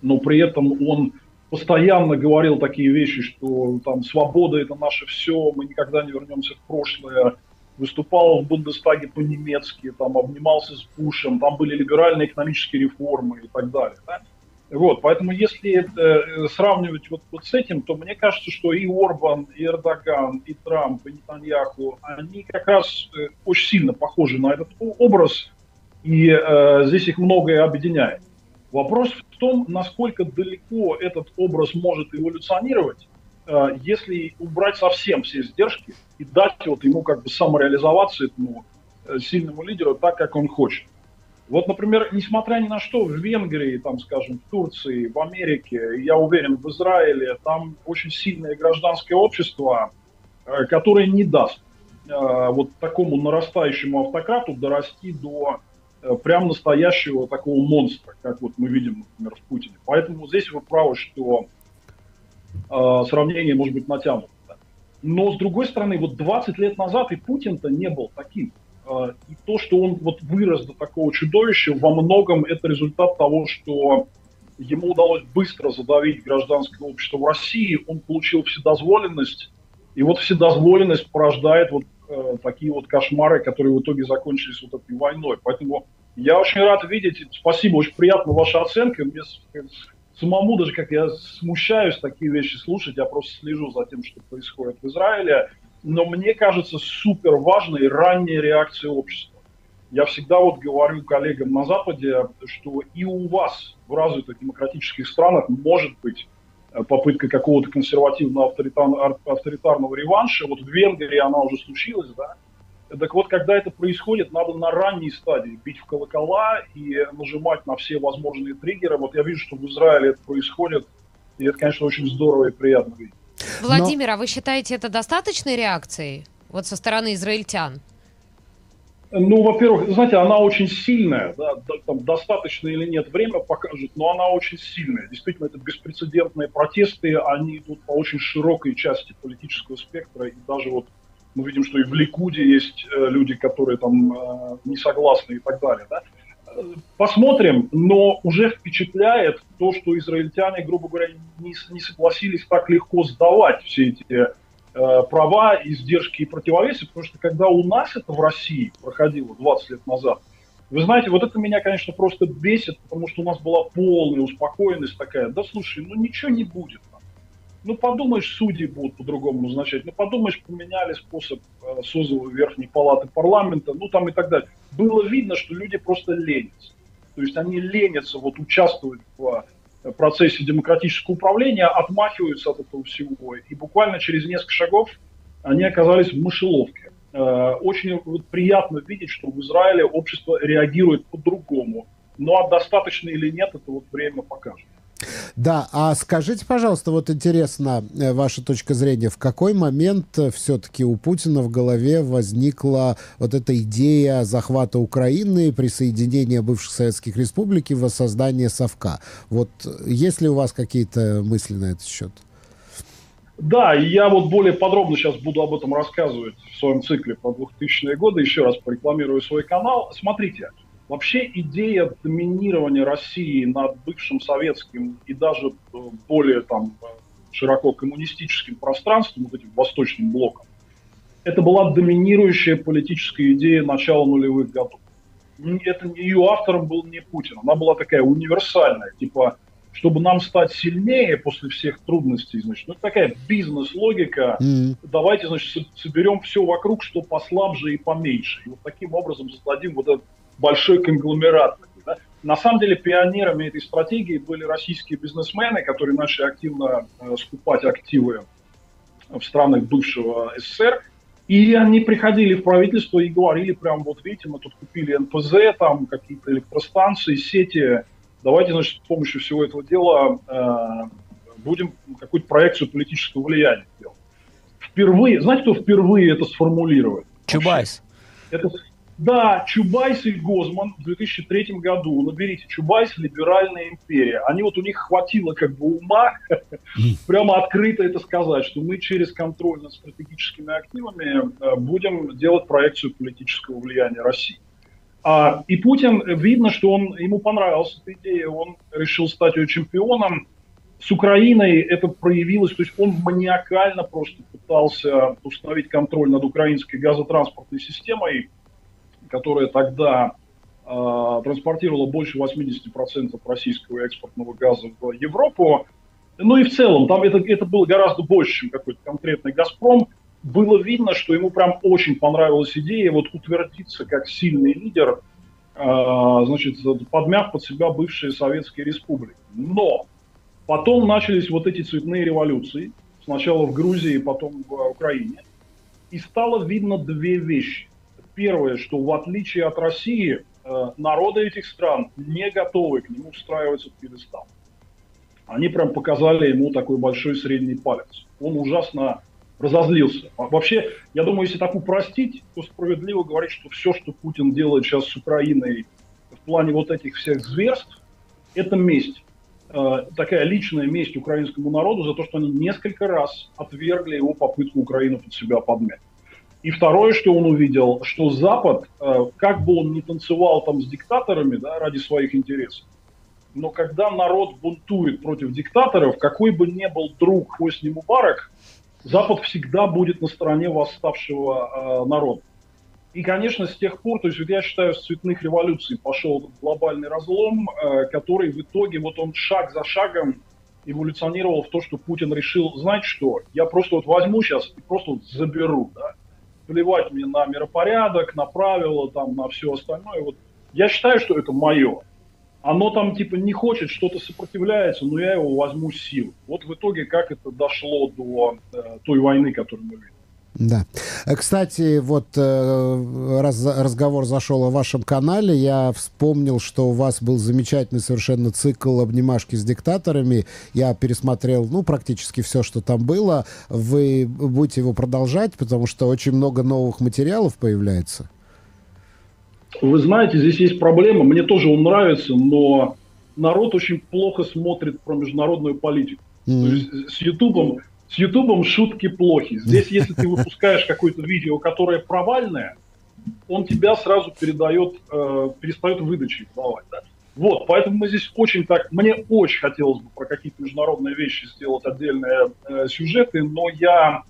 но при этом он постоянно говорил такие вещи, что там свобода это наше все, мы никогда не вернемся в прошлое, выступал в Бундестаге по-немецки, там обнимался с Бушем, там были либеральные экономические реформы и так далее. Да? Вот, поэтому если э, сравнивать вот, вот с этим, то мне кажется, что и Орбан, и Эрдоган, и Трамп, и Нетаньяху, они как раз э, очень сильно похожи на этот образ, и э, здесь их многое объединяет. Вопрос в том, насколько далеко этот образ может эволюционировать, э, если убрать совсем все сдержки и дать вот ему как бы самореализоваться этому э, сильному лидеру так, как он хочет. Вот, например, несмотря ни на что, в Венгрии, там, скажем, в Турции, в Америке, я уверен, в Израиле, там очень сильное гражданское общество, э, которое не даст вот такому нарастающему автократу дорасти до прям настоящего такого монстра, как вот мы видим, например, в Путине. Поэтому здесь вы правы, что э, сравнение может быть натянуто. Но с другой стороны, вот 20 лет назад и Путин-то не был таким. Э, и то, что он вот вырос до такого чудовища, во многом это результат того, что ему удалось быстро задавить гражданское общество в России, он получил вседозволенность, и вот вседозволенность порождает вот э, такие вот кошмары, которые в итоге закончились вот этой войной. Поэтому я очень рад видеть, спасибо, очень приятна ваша оценка. Мне самому даже как я смущаюсь такие вещи слушать, я просто слежу за тем, что происходит в Израиле. Но мне кажется супер важной ранняя реакция общества. Я всегда вот говорю коллегам на Западе, что и у вас в развитых демократических странах может быть попытка какого-то консервативного авторитарного, авторитарного реванша. Вот в Венгрии она уже случилась, да. Так вот, когда это происходит, надо на ранней стадии бить в колокола и нажимать на все возможные триггеры. Вот я вижу, что в Израиле это происходит, и это, конечно, очень здорово и приятно видеть. Владимир, а вы считаете это достаточной реакцией вот со стороны израильтян? Ну, во-первых, знаете, она очень сильная, да, там достаточно или нет, время покажет, но она очень сильная. Действительно, это беспрецедентные протесты, они идут по очень широкой части политического спектра, и даже вот мы видим, что и в Ликуде есть э, люди, которые там э, не согласны и так далее, да. Посмотрим, но уже впечатляет то, что израильтяне, грубо говоря, не, не согласились так легко сдавать все эти права, издержки и противовесы, потому что когда у нас это в России проходило 20 лет назад, вы знаете, вот это меня, конечно, просто бесит, потому что у нас была полная успокоенность такая, да слушай, ну ничего не будет. Ну, подумаешь, судьи будут по-другому назначать. Ну, подумаешь, поменяли способ э, созыва Верхней Палаты парламента, ну, там и так далее. Было видно, что люди просто ленятся. То есть они ленятся вот участвовать в э, процессе демократического управления, отмахиваются от этого всего. И буквально через несколько шагов они оказались в мышеловке. Э, очень вот, приятно видеть, что в Израиле общество реагирует по-другому. А достаточно или нет, это вот время покажет. Да, а скажите, пожалуйста, вот интересно э, ваша точка зрения, в какой момент э, все-таки у Путина в голове возникла вот эта идея захвата Украины, присоединения бывших советских республик и воссоздания Совка? Вот э, есть ли у вас какие-то мысли на этот счет? Да, и я вот более подробно сейчас буду об этом рассказывать в своем цикле про 2000-е годы. Еще раз порекламирую свой канал. Смотрите, Вообще идея доминирования России над бывшим советским и даже э, более там широко коммунистическим пространством, вот этим восточным блоком, это была доминирующая политическая идея начала нулевых годов. Это ее автором был не Путин, она была такая универсальная, типа, чтобы нам стать сильнее после всех трудностей, значит, ну, такая бизнес-логика, mm-hmm. давайте, значит, соберем все вокруг, что послабже и поменьше. И вот таким образом создадим вот этот большой конгломерат. Да? На самом деле пионерами этой стратегии были российские бизнесмены, которые начали активно э, скупать активы в странах бывшего СССР. И они приходили в правительство и говорили прям, вот видите, мы тут купили НПЗ, там какие-то электростанции, сети. Давайте, значит, с помощью всего этого дела э, будем какую-то проекцию политического влияния делать. Впервые, знаете, кто впервые это сформулировал? Чубайс. Это да, Чубайс и Гозман в 2003 году, наберите, Чубайс, либеральная империя. Они вот у них хватило как бы ума прямо открыто это сказать, что мы через контроль над стратегическими активами э, будем делать проекцию политического влияния России. А, и Путин, видно, что он, ему понравилась эта идея, он решил стать ее чемпионом. С Украиной это проявилось, то есть он маниакально просто пытался установить контроль над украинской газотранспортной системой, которая тогда э, транспортировала больше 80% российского экспортного газа в Европу. Ну и в целом, там это, это было гораздо больше, чем какой-то конкретный «Газпром». Было видно, что ему прям очень понравилась идея вот утвердиться как сильный лидер, э, значит, подмяв под себя бывшие советские республики. Но потом начались вот эти цветные революции, сначала в Грузии, потом в Украине, и стало видно две вещи первое, что в отличие от России, э, народы этих стран не готовы к нему встраиваться в пьедестал. Они прям показали ему такой большой средний палец. Он ужасно разозлился. А вообще, я думаю, если так упростить, то справедливо говорить, что все, что Путин делает сейчас с Украиной в плане вот этих всех зверств, это месть. Э, такая личная месть украинскому народу за то, что они несколько раз отвергли его попытку Украину под себя подмять. И второе, что он увидел, что Запад, э, как бы он ни танцевал там с диктаторами да, ради своих интересов, но когда народ бунтует против диктаторов, какой бы ни был друг Хосни Мубарак, Запад всегда будет на стороне восставшего э, народа. И, конечно, с тех пор, то есть вот я считаю, с цветных революций пошел глобальный разлом, э, который в итоге, вот он шаг за шагом эволюционировал в то, что Путин решил, знаете что, я просто вот возьму сейчас и просто вот заберу, да, плевать мне на миропорядок, на правила, там, на все остальное. Вот я считаю, что это мое. Оно там типа не хочет, что-то сопротивляется, но я его возьму сил. Вот в итоге как это дошло до э, той войны, которую мы видим. Да. Э, Кстати, вот э, раз разговор зашел о вашем канале, я вспомнил, что у вас был замечательный совершенно цикл обнимашки с диктаторами. Я пересмотрел, ну, практически все, что там было. Вы будете его продолжать, потому что очень много новых материалов появляется. Вы знаете, здесь есть проблема. Мне тоже он нравится, но народ очень плохо смотрит про международную политику. Mm-hmm. То есть с Ютубом с Ютубом шутки плохи. Здесь, если ты выпускаешь какое-то видео, которое провальное, он тебя сразу передает, э, перестает выдачи давать. Да? Вот, поэтому мы здесь очень так, мне очень хотелось бы про какие-то международные вещи сделать отдельные э, сюжеты, но я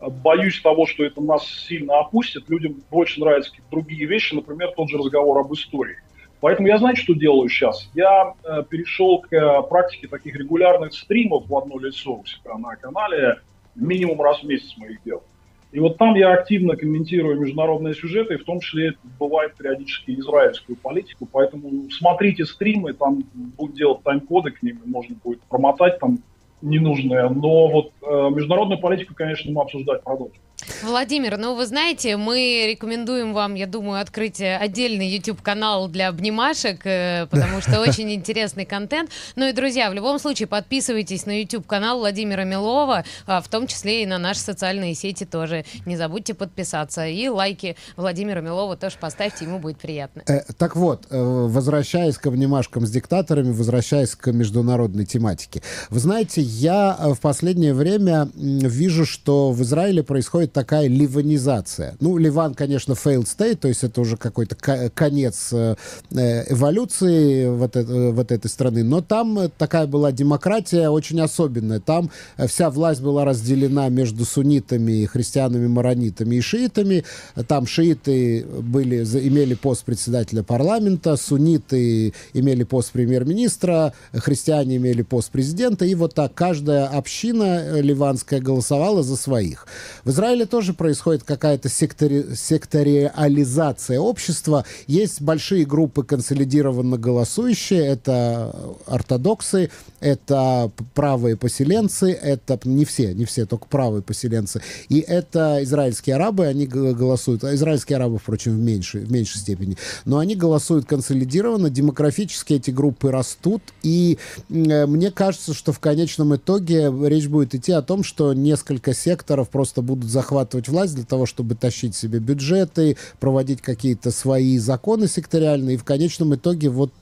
боюсь того, что это нас сильно опустит. Людям больше нравятся какие-то другие вещи, например, тот же разговор об истории. Поэтому я, знаете, что делаю сейчас? Я э, перешел к э, практике таких регулярных стримов в одно лицо у себя на канале, минимум раз в месяц моих дел. И вот там я активно комментирую международные сюжеты, в том числе бывает периодически израильскую политику. Поэтому смотрите стримы, там будут делать тайм-коды к ним, можно будет промотать там ненужное. Но вот э, международную политику, конечно, мы обсуждать продолжим. Владимир, ну вы знаете, мы рекомендуем вам, я думаю, открыть отдельный YouTube-канал для обнимашек, э, потому что очень интересный контент. Ну и, друзья, в любом случае подписывайтесь на YouTube-канал Владимира Милова, а, в том числе и на наши социальные сети тоже. Не забудьте подписаться. И лайки Владимира Милова тоже поставьте, ему будет приятно. Э, так вот, э, возвращаясь к обнимашкам с диктаторами, возвращаясь к международной тематике. Вы знаете, я в последнее время вижу, что в Израиле происходит такая ливанизация. Ну, Ливан, конечно, failed state, то есть это уже какой-то конец э, эволюции вот, это, вот этой страны. Но там такая была демократия очень особенная. Там вся власть была разделена между суннитами, христианами, маронитами и шиитами. Там шииты были, имели пост председателя парламента, сунниты имели пост премьер-министра, христиане имели пост президента. И вот так каждая община ливанская голосовала за своих. В Израиле тоже происходит какая-то сектори... секториализация общества. Есть большие группы консолидированно голосующие. Это ортодоксы, это правые поселенцы, это не все, не все, только правые поселенцы. И это израильские арабы, они голосуют. А израильские арабы, впрочем, в меньшей, в меньшей степени. Но они голосуют консолидированно, демографически эти группы растут. И э, мне кажется, что в конечном итоге речь будет идти о том, что несколько секторов просто будут захватывать власть для того, чтобы тащить себе бюджеты, проводить какие-то свои законы секториальные. И в конечном итоге вот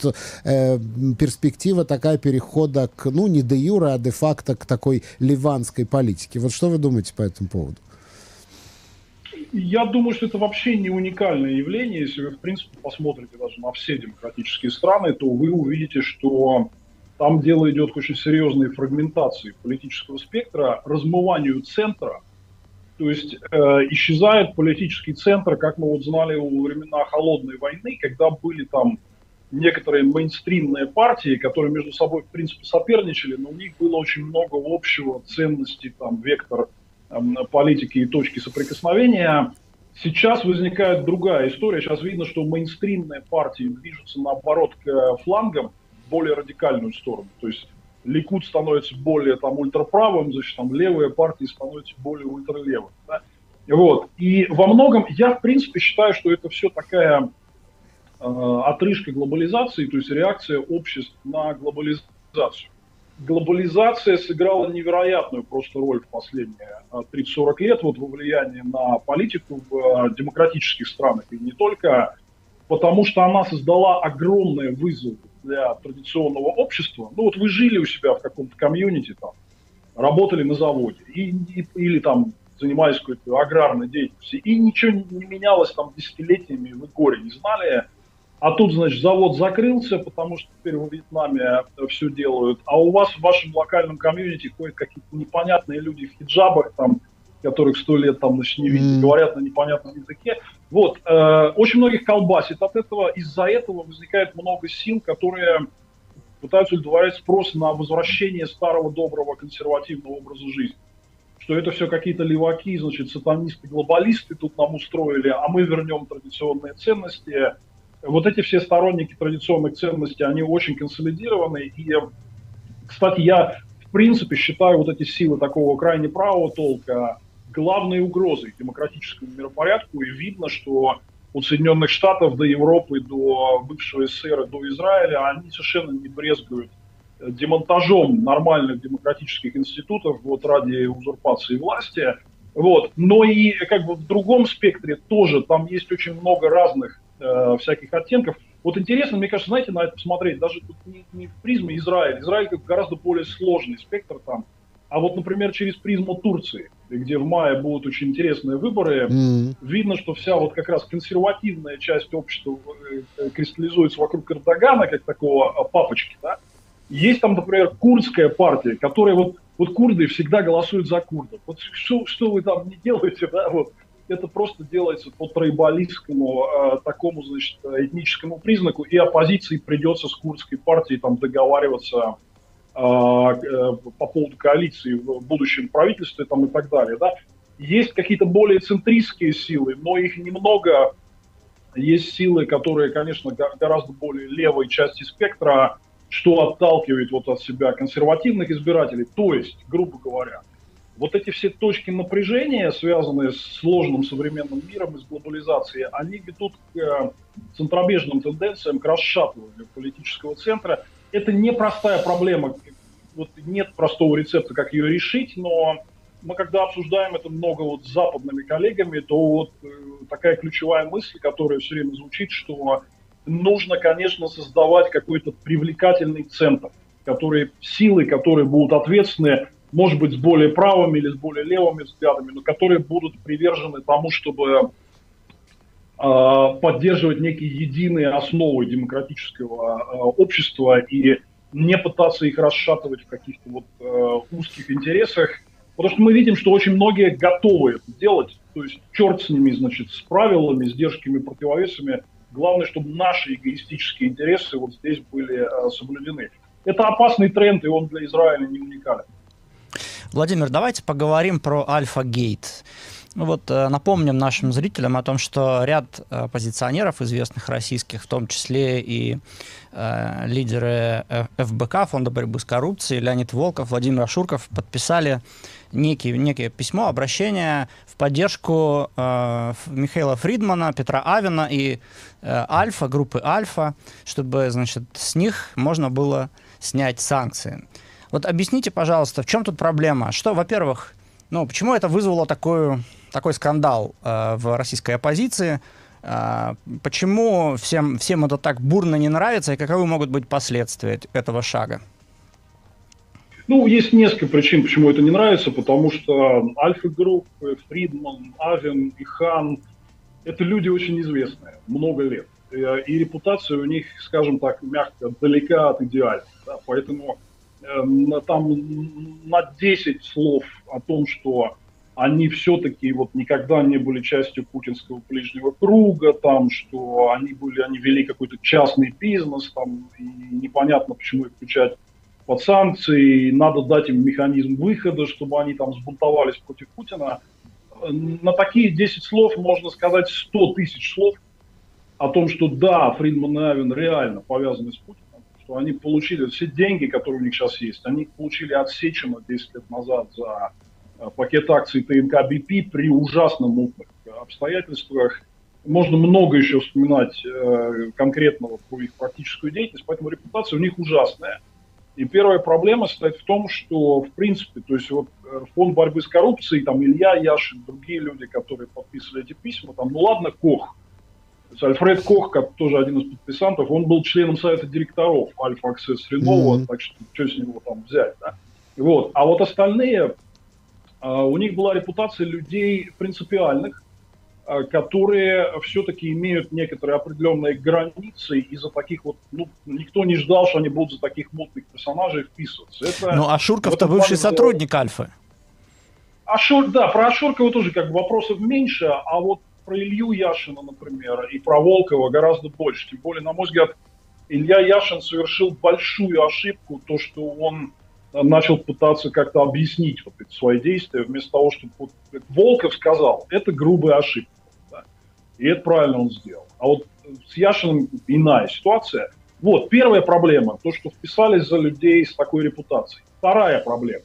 э, перспектива такая перехода к, ну, не де юра, а де-факто к такой ливанской политике. Вот что вы думаете по этому поводу? Я думаю, что это вообще не уникальное явление. Если вы, в принципе, посмотрите даже на все демократические страны, то вы увидите, что там дело идет к очень серьезной фрагментации политического спектра, размыванию центра. То есть э, исчезает политический центр, как мы вот знали во времена холодной войны, когда были там некоторые мейнстримные партии, которые между собой, в принципе, соперничали, но у них было очень много общего ценностей, там, вектор э, политики и точки соприкосновения. Сейчас возникает другая история. Сейчас видно, что мейнстримные партии движутся, наоборот, к флангам, более радикальную сторону. То есть Ликуд становится более там ультраправым, значит, там левые партии становятся более ультралевыми. Да? Вот. И во многом я, в принципе, считаю, что это все такая э, отрыжка глобализации, то есть реакция обществ на глобализацию. Глобализация сыграла невероятную просто роль в последние 30-40 лет вот во влиянии на политику в демократических странах и не только, потому что она создала огромные вызовы для традиционного общества. Ну вот вы жили у себя в каком-то комьюнити, там, работали на заводе и, и, или там занимались какой-то аграрной деятельностью, и ничего не, менялось там десятилетиями, вы горе не знали. А тут, значит, завод закрылся, потому что теперь во Вьетнаме все делают. А у вас в вашем локальном комьюнити ходят какие-то непонятные люди в хиджабах, там, которых сто лет там, значит, не видели, говорят на непонятном языке. Вот, э, очень многих колбасит от этого, из-за этого возникает много сил, которые пытаются удовлетворять спрос на возвращение старого доброго консервативного образа жизни. Что это все какие-то леваки, значит, сатанисты, глобалисты тут нам устроили, а мы вернем традиционные ценности. Вот эти все сторонники традиционных ценностей, они очень консолидированы. И, кстати, я в принципе считаю вот эти силы такого крайне правого толка главной угрозой демократическому миропорядку, и видно, что от Соединенных Штатов до Европы, до бывшего СССР, до Израиля, они совершенно не брезгуют э, демонтажом нормальных демократических институтов вот ради узурпации власти. Вот. Но и как бы в другом спектре тоже там есть очень много разных э, всяких оттенков. Вот интересно, мне кажется, знаете, на это посмотреть, даже тут не, не в призме Израиля. Израиль как гораздо более сложный спектр там. А вот, например, через призму Турции, где в мае будут очень интересные выборы, mm-hmm. видно, что вся вот как раз консервативная часть общества э, кристаллизуется вокруг Эрдогана, как такого а, папочки, да. Есть там, например, курдская партия, которая вот, вот курды всегда голосуют за курдов. Вот что, что вы там не делаете, да, вот это просто делается по тройбалистскому э, такому, значит, этническому признаку, и оппозиции придется с курдской партией там договариваться а, э, по поводу коалиции в будущем правительстве там, и так далее. Да? Есть какие-то более центристские силы, но их немного. Есть силы, которые, конечно, гораздо более левой части спектра, что отталкивает вот от себя консервативных избирателей. То есть, грубо говоря, вот эти все точки напряжения, связанные с сложным современным миром и с глобализацией, они ведут к э, центробежным тенденциям, к расшатыванию политического центра – это непростая проблема. Вот нет простого рецепта, как ее решить, но мы когда обсуждаем это много вот с западными коллегами, то вот э, такая ключевая мысль, которая все время звучит, что нужно, конечно, создавать какой-то привлекательный центр, которые, силы, которые будут ответственны, может быть, с более правыми или с более левыми взглядами, но которые будут привержены тому, чтобы поддерживать некие единые основы демократического а, общества и не пытаться их расшатывать в каких-то вот э, узких интересах, потому что мы видим, что очень многие готовы это делать, то есть черт с ними, значит, с правилами, сдержками, противовесами, главное, чтобы наши эгоистические интересы вот здесь были соблюдены. Это опасный тренд, и он для Израиля не уникален. Владимир, давайте поговорим про Альфа-Гейт. Ну вот э, напомним нашим зрителям о том, что ряд оппозиционеров, известных российских, в том числе и э, лидеры ФБК, Фонда борьбы с коррупцией, Леонид Волков, Владимир Ашурков подписали некий, некое письмо, обращение в поддержку э, Михаила Фридмана, Петра Авина и э, Альфа, группы Альфа, чтобы, значит, с них можно было снять санкции. Вот объясните, пожалуйста, в чем тут проблема? Что, во-первых, ну, почему это вызвало такую такой скандал э, в российской оппозиции. Э, почему всем, всем это так бурно не нравится и каковы могут быть последствия этого шага? Ну, есть несколько причин, почему это не нравится, потому что Альфа Групп, Фридман, Авен и Хан – это люди очень известные, много лет. И, и репутация у них, скажем так, мягко, далека от идеальной. Да? Поэтому э, там на 10 слов о том, что они все-таки вот никогда не были частью путинского ближнего круга, там, что они были, они вели какой-то частный бизнес, там, и непонятно, почему их включать под санкции, надо дать им механизм выхода, чтобы они там сбунтовались против Путина. На такие 10 слов можно сказать 100 тысяч слов о том, что да, Фридман и Авен реально повязаны с Путиным, что они получили все деньги, которые у них сейчас есть, они получили от Сечина 10 лет назад за Э, пакет акций ТНК BP при ужасно мутных обстоятельствах. Можно много еще вспоминать э, конкретного про их практическую деятельность, поэтому репутация у них ужасная. И первая проблема состоит в том, что, в принципе, то есть вот э, фонд борьбы с коррупцией, там Илья Яшин, другие люди, которые подписывали эти письма, там, ну ладно, Кох, есть Альфред Кох, как тоже один из подписантов, он был членом совета директоров Альфа Аксесс Ренова, mm-hmm. так что что с него там взять, да? Вот. А вот остальные а, у них была репутация людей принципиальных, а, которые все-таки имеют некоторые определенные границы, и за таких вот, ну, никто не ждал, что они будут за таких мутных персонажей вписываться. Это, ну, а Шурков-то бывший сотрудник Альфы. Ашур, да, про Ашуркова тоже как бы вопросов меньше, а вот про Илью Яшина, например, и про Волкова гораздо больше. Тем более, на мой взгляд, Илья Яшин совершил большую ошибку, то, что он начал пытаться как-то объяснить вот эти свои действия, вместо того, чтобы вот, Волков сказал, это грубая ошибка. Да? И это правильно он сделал. А вот с Яшиным иная ситуация. Вот, первая проблема, то, что вписались за людей с такой репутацией. Вторая проблема.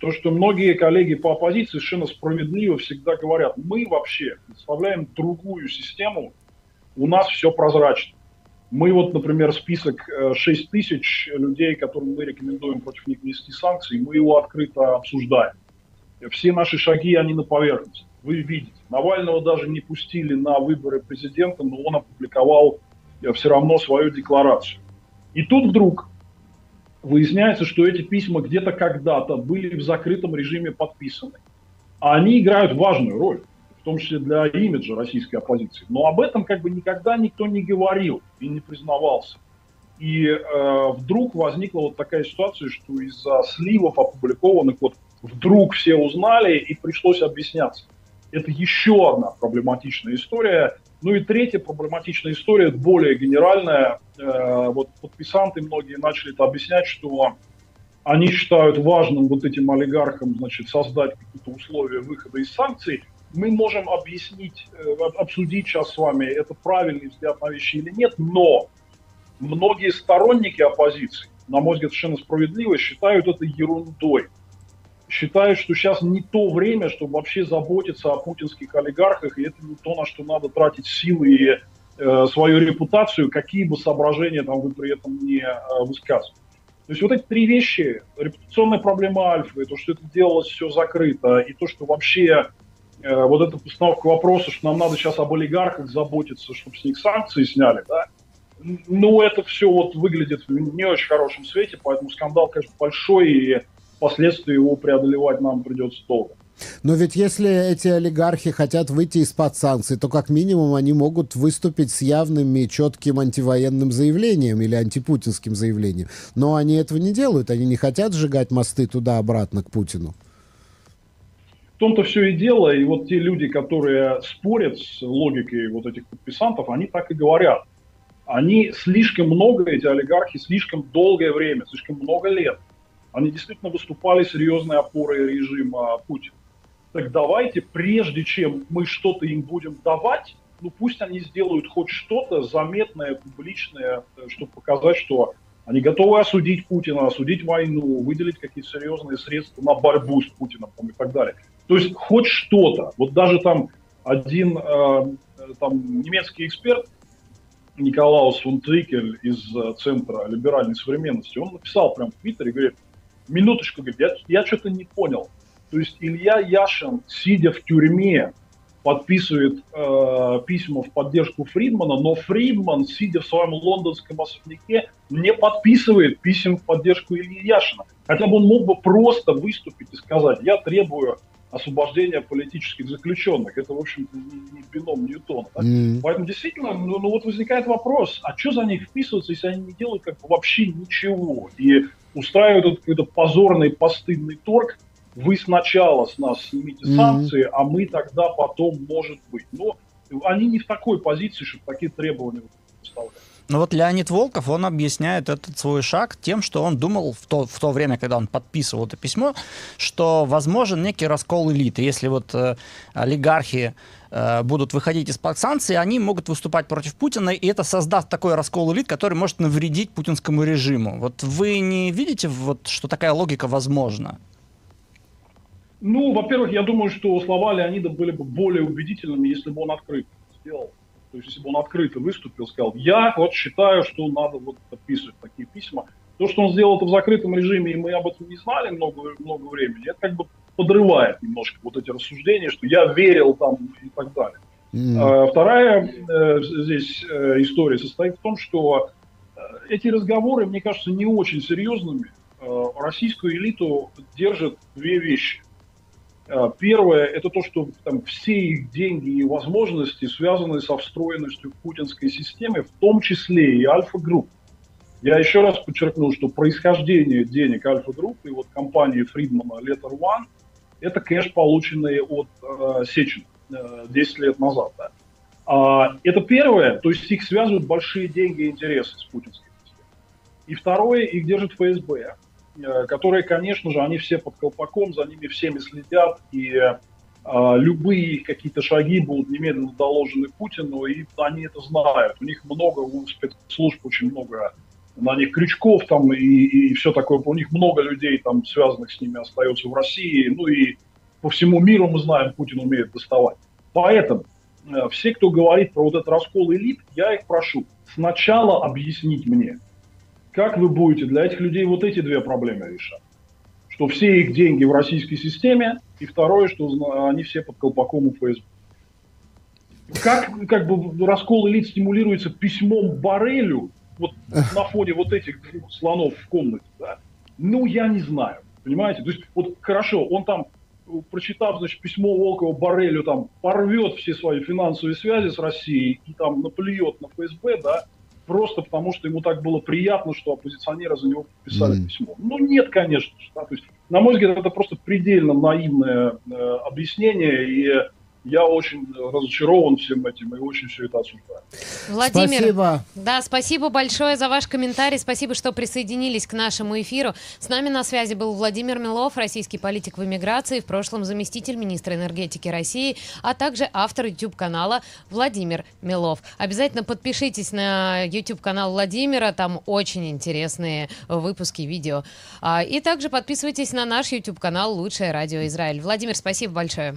То, что многие коллеги по оппозиции совершенно справедливо всегда говорят, мы вообще представляем другую систему, у нас все прозрачно. Мы вот, например, список 6 э, тысяч людей, которым мы рекомендуем против них вести санкции, мы его открыто обсуждаем. Все наши шаги, они на поверхности. Вы видите, Навального даже не пустили на выборы президента, но он опубликовал э, все равно свою декларацию. И тут вдруг выясняется, что эти письма где-то когда-то были в закрытом режиме подписаны. А они играют важную роль, в том числе для имиджа российской оппозиции. Но об этом как бы никогда никто не говорил и не признавался. И э, вдруг возникла вот такая ситуация, что из-за сливов опубликованных вот вдруг все узнали и пришлось объясняться. Это еще одна проблематичная история. Ну и третья проблематичная история, более генеральная. Э, вот подписанты многие начали это объяснять, что они считают важным вот этим олигархам значит, создать какие-то условия выхода из санкций. Мы можем объяснить, э, обсудить сейчас с вами, это правильный взгляд на вещи или нет, но многие сторонники оппозиции, на мой взгляд, совершенно справедливо, считают это ерундой считают, что сейчас не то время, чтобы вообще заботиться о путинских олигархах, и это не то, на что надо тратить силы и э, свою репутацию, какие бы соображения там вы при этом не э, высказывали. То есть вот эти три вещи, репутационная проблема Альфа, и то, что это делалось все закрыто, и то, что вообще э, вот эта постановка вопроса, что нам надо сейчас об олигархах заботиться, чтобы с них санкции сняли, да, ну, это все вот выглядит в не очень хорошем свете, поэтому скандал, конечно, большой, и впоследствии его преодолевать нам придется долго. Но ведь если эти олигархи хотят выйти из-под санкций, то как минимум они могут выступить с явным и четким антивоенным заявлением или антипутинским заявлением. Но они этого не делают, они не хотят сжигать мосты туда-обратно к Путину. В том-то все и дело, и вот те люди, которые спорят с логикой вот этих подписантов, они так и говорят. Они слишком много, эти олигархи, слишком долгое время, слишком много лет – они действительно выступали серьезной опорой режима Путина. Так давайте, прежде чем мы что-то им будем давать, ну пусть они сделают хоть что-то заметное, публичное, чтобы показать, что они готовы осудить Путина, осудить войну, выделить какие-то серьезные средства на борьбу с Путиным и так далее. То есть хоть что-то. Вот даже там один э, там, немецкий эксперт Николаус фон из э, Центра либеральной современности, он написал прямо в Твиттере, говорит, минуточку, говорит, я, я что-то не понял. То есть Илья Яшин, сидя в тюрьме, подписывает э, письма в поддержку Фридмана, но Фридман, сидя в своем лондонском особняке, не подписывает писем в поддержку Ильи Яшина. Хотя бы он мог бы просто выступить и сказать, я требую освобождения политических заключенных. Это, в общем-то, не, не бином Ньютона. Да? Mm. Поэтому действительно, ну, ну вот возникает вопрос, а что за них вписываться, если они не делают как бы вообще ничего? И устраивают какой-то позорный, постыдный торг, вы сначала с нас снимите mm-hmm. санкции, а мы тогда потом, может быть. Но они не в такой позиции, чтобы такие требования выставлять. Ну вот Леонид Волков, он объясняет этот свой шаг тем, что он думал в то, в то время, когда он подписывал это письмо, что возможен некий раскол элиты. Если вот э, олигархи э, будут выходить из-под санкций, они могут выступать против Путина, и это создаст такой раскол элит, который может навредить путинскому режиму. Вот вы не видите, вот, что такая логика возможна? Ну, во-первых, я думаю, что слова Леонида были бы более убедительными, если бы он открыто сделал. То есть, если бы он открыто выступил, сказал, я вот считаю, что надо вот подписывать такие письма. То, что он сделал это в закрытом режиме, и мы об этом не знали много, много времени, это как бы подрывает немножко вот эти рассуждения, что я верил там и так далее. Mm. А, вторая э, здесь э, история состоит в том, что э, эти разговоры, мне кажется, не очень серьезными. Э, российскую элиту держат две вещи. Первое – это то, что там, все их деньги и возможности связаны со встроенностью путинской системе, в том числе и Альфа-групп. Я еще раз подчеркну, что происхождение денег Альфа-групп и вот компании Фридмана Letter One – это кэш, полученный от э, Сечина э, 10 лет назад. Да. А, это первое, то есть их связывают большие деньги и интересы с путинской системой. И второе, их держит ФСБ. Э, которые, конечно же, они все под колпаком, за ними всеми следят, и э, любые какие-то шаги будут немедленно доложены Путину, и они это знают. У них много, у спецслужб очень много на них крючков там и, и все такое. У них много людей там, связанных с ними, остается в России. Ну и по всему миру мы знаем, Путин умеет доставать. Поэтому э, все, кто говорит про вот этот раскол элит, я их прошу сначала объяснить мне, как вы будете для этих людей вот эти две проблемы решать. Что все их деньги в российской системе, и второе, что они все под колпаком у ФСБ. Как, как бы раскол элит стимулируется письмом Барелю, вот на фоне вот этих двух слонов в комнате, да? Ну, я не знаю, понимаете? То есть, вот хорошо, он там, прочитав, значит, письмо Волкова Барелю, там, порвет все свои финансовые связи с Россией и там наплюет на ФСБ, да, просто потому что ему так было приятно, что оппозиционеры за него подписали mm. письмо. Ну, нет, конечно же. Да? То есть, на мой взгляд, это просто предельно наивное э, объяснение, и я очень разочарован всем этим и очень все это осуждаю. Владимир, Спасибо. да, спасибо большое за ваш комментарий, спасибо, что присоединились к нашему эфиру. С нами на связи был Владимир Милов, российский политик в эмиграции, в прошлом заместитель министра энергетики России, а также автор YouTube-канала Владимир Милов. Обязательно подпишитесь на YouTube-канал Владимира, там очень интересные выпуски видео. А, и также подписывайтесь на наш YouTube-канал «Лучшее радио Израиль». Владимир, спасибо большое.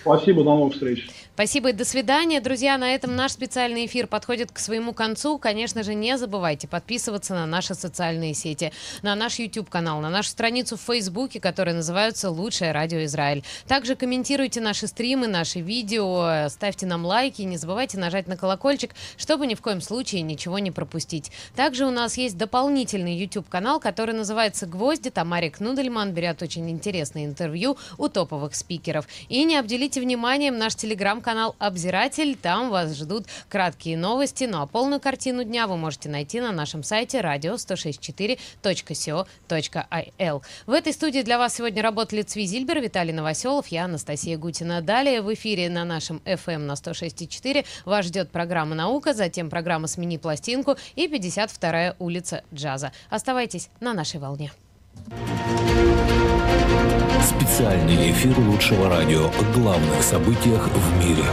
Спасибо, до новых встреч. Спасибо и до свидания. Друзья, на этом наш специальный эфир подходит к своему концу. Конечно же, не забывайте подписываться на наши социальные сети, на наш YouTube-канал, на нашу страницу в Фейсбуке, которая называется «Лучшее радио Израиль». Также комментируйте наши стримы, наши видео, ставьте нам лайки, не забывайте нажать на колокольчик, чтобы ни в коем случае ничего не пропустить. Также у нас есть дополнительный YouTube-канал, который называется «Гвозди». Там Марик Нудельман берет очень интересные интервью у топовых спикеров. И не обделите вниманием наш телеграм-канал канал «Обзиратель». Там вас ждут краткие новости. Ну а полную картину дня вы можете найти на нашем сайте radio164.co.il. В этой студии для вас сегодня работали Цви Зильбер, Виталий Новоселов, я Анастасия Гутина. Далее в эфире на нашем FM на 106.4 вас ждет программа «Наука», затем программа «Смени пластинку» и 52-я улица джаза. Оставайтесь на нашей волне. Специальный эфир лучшего радио о главных событиях в мире.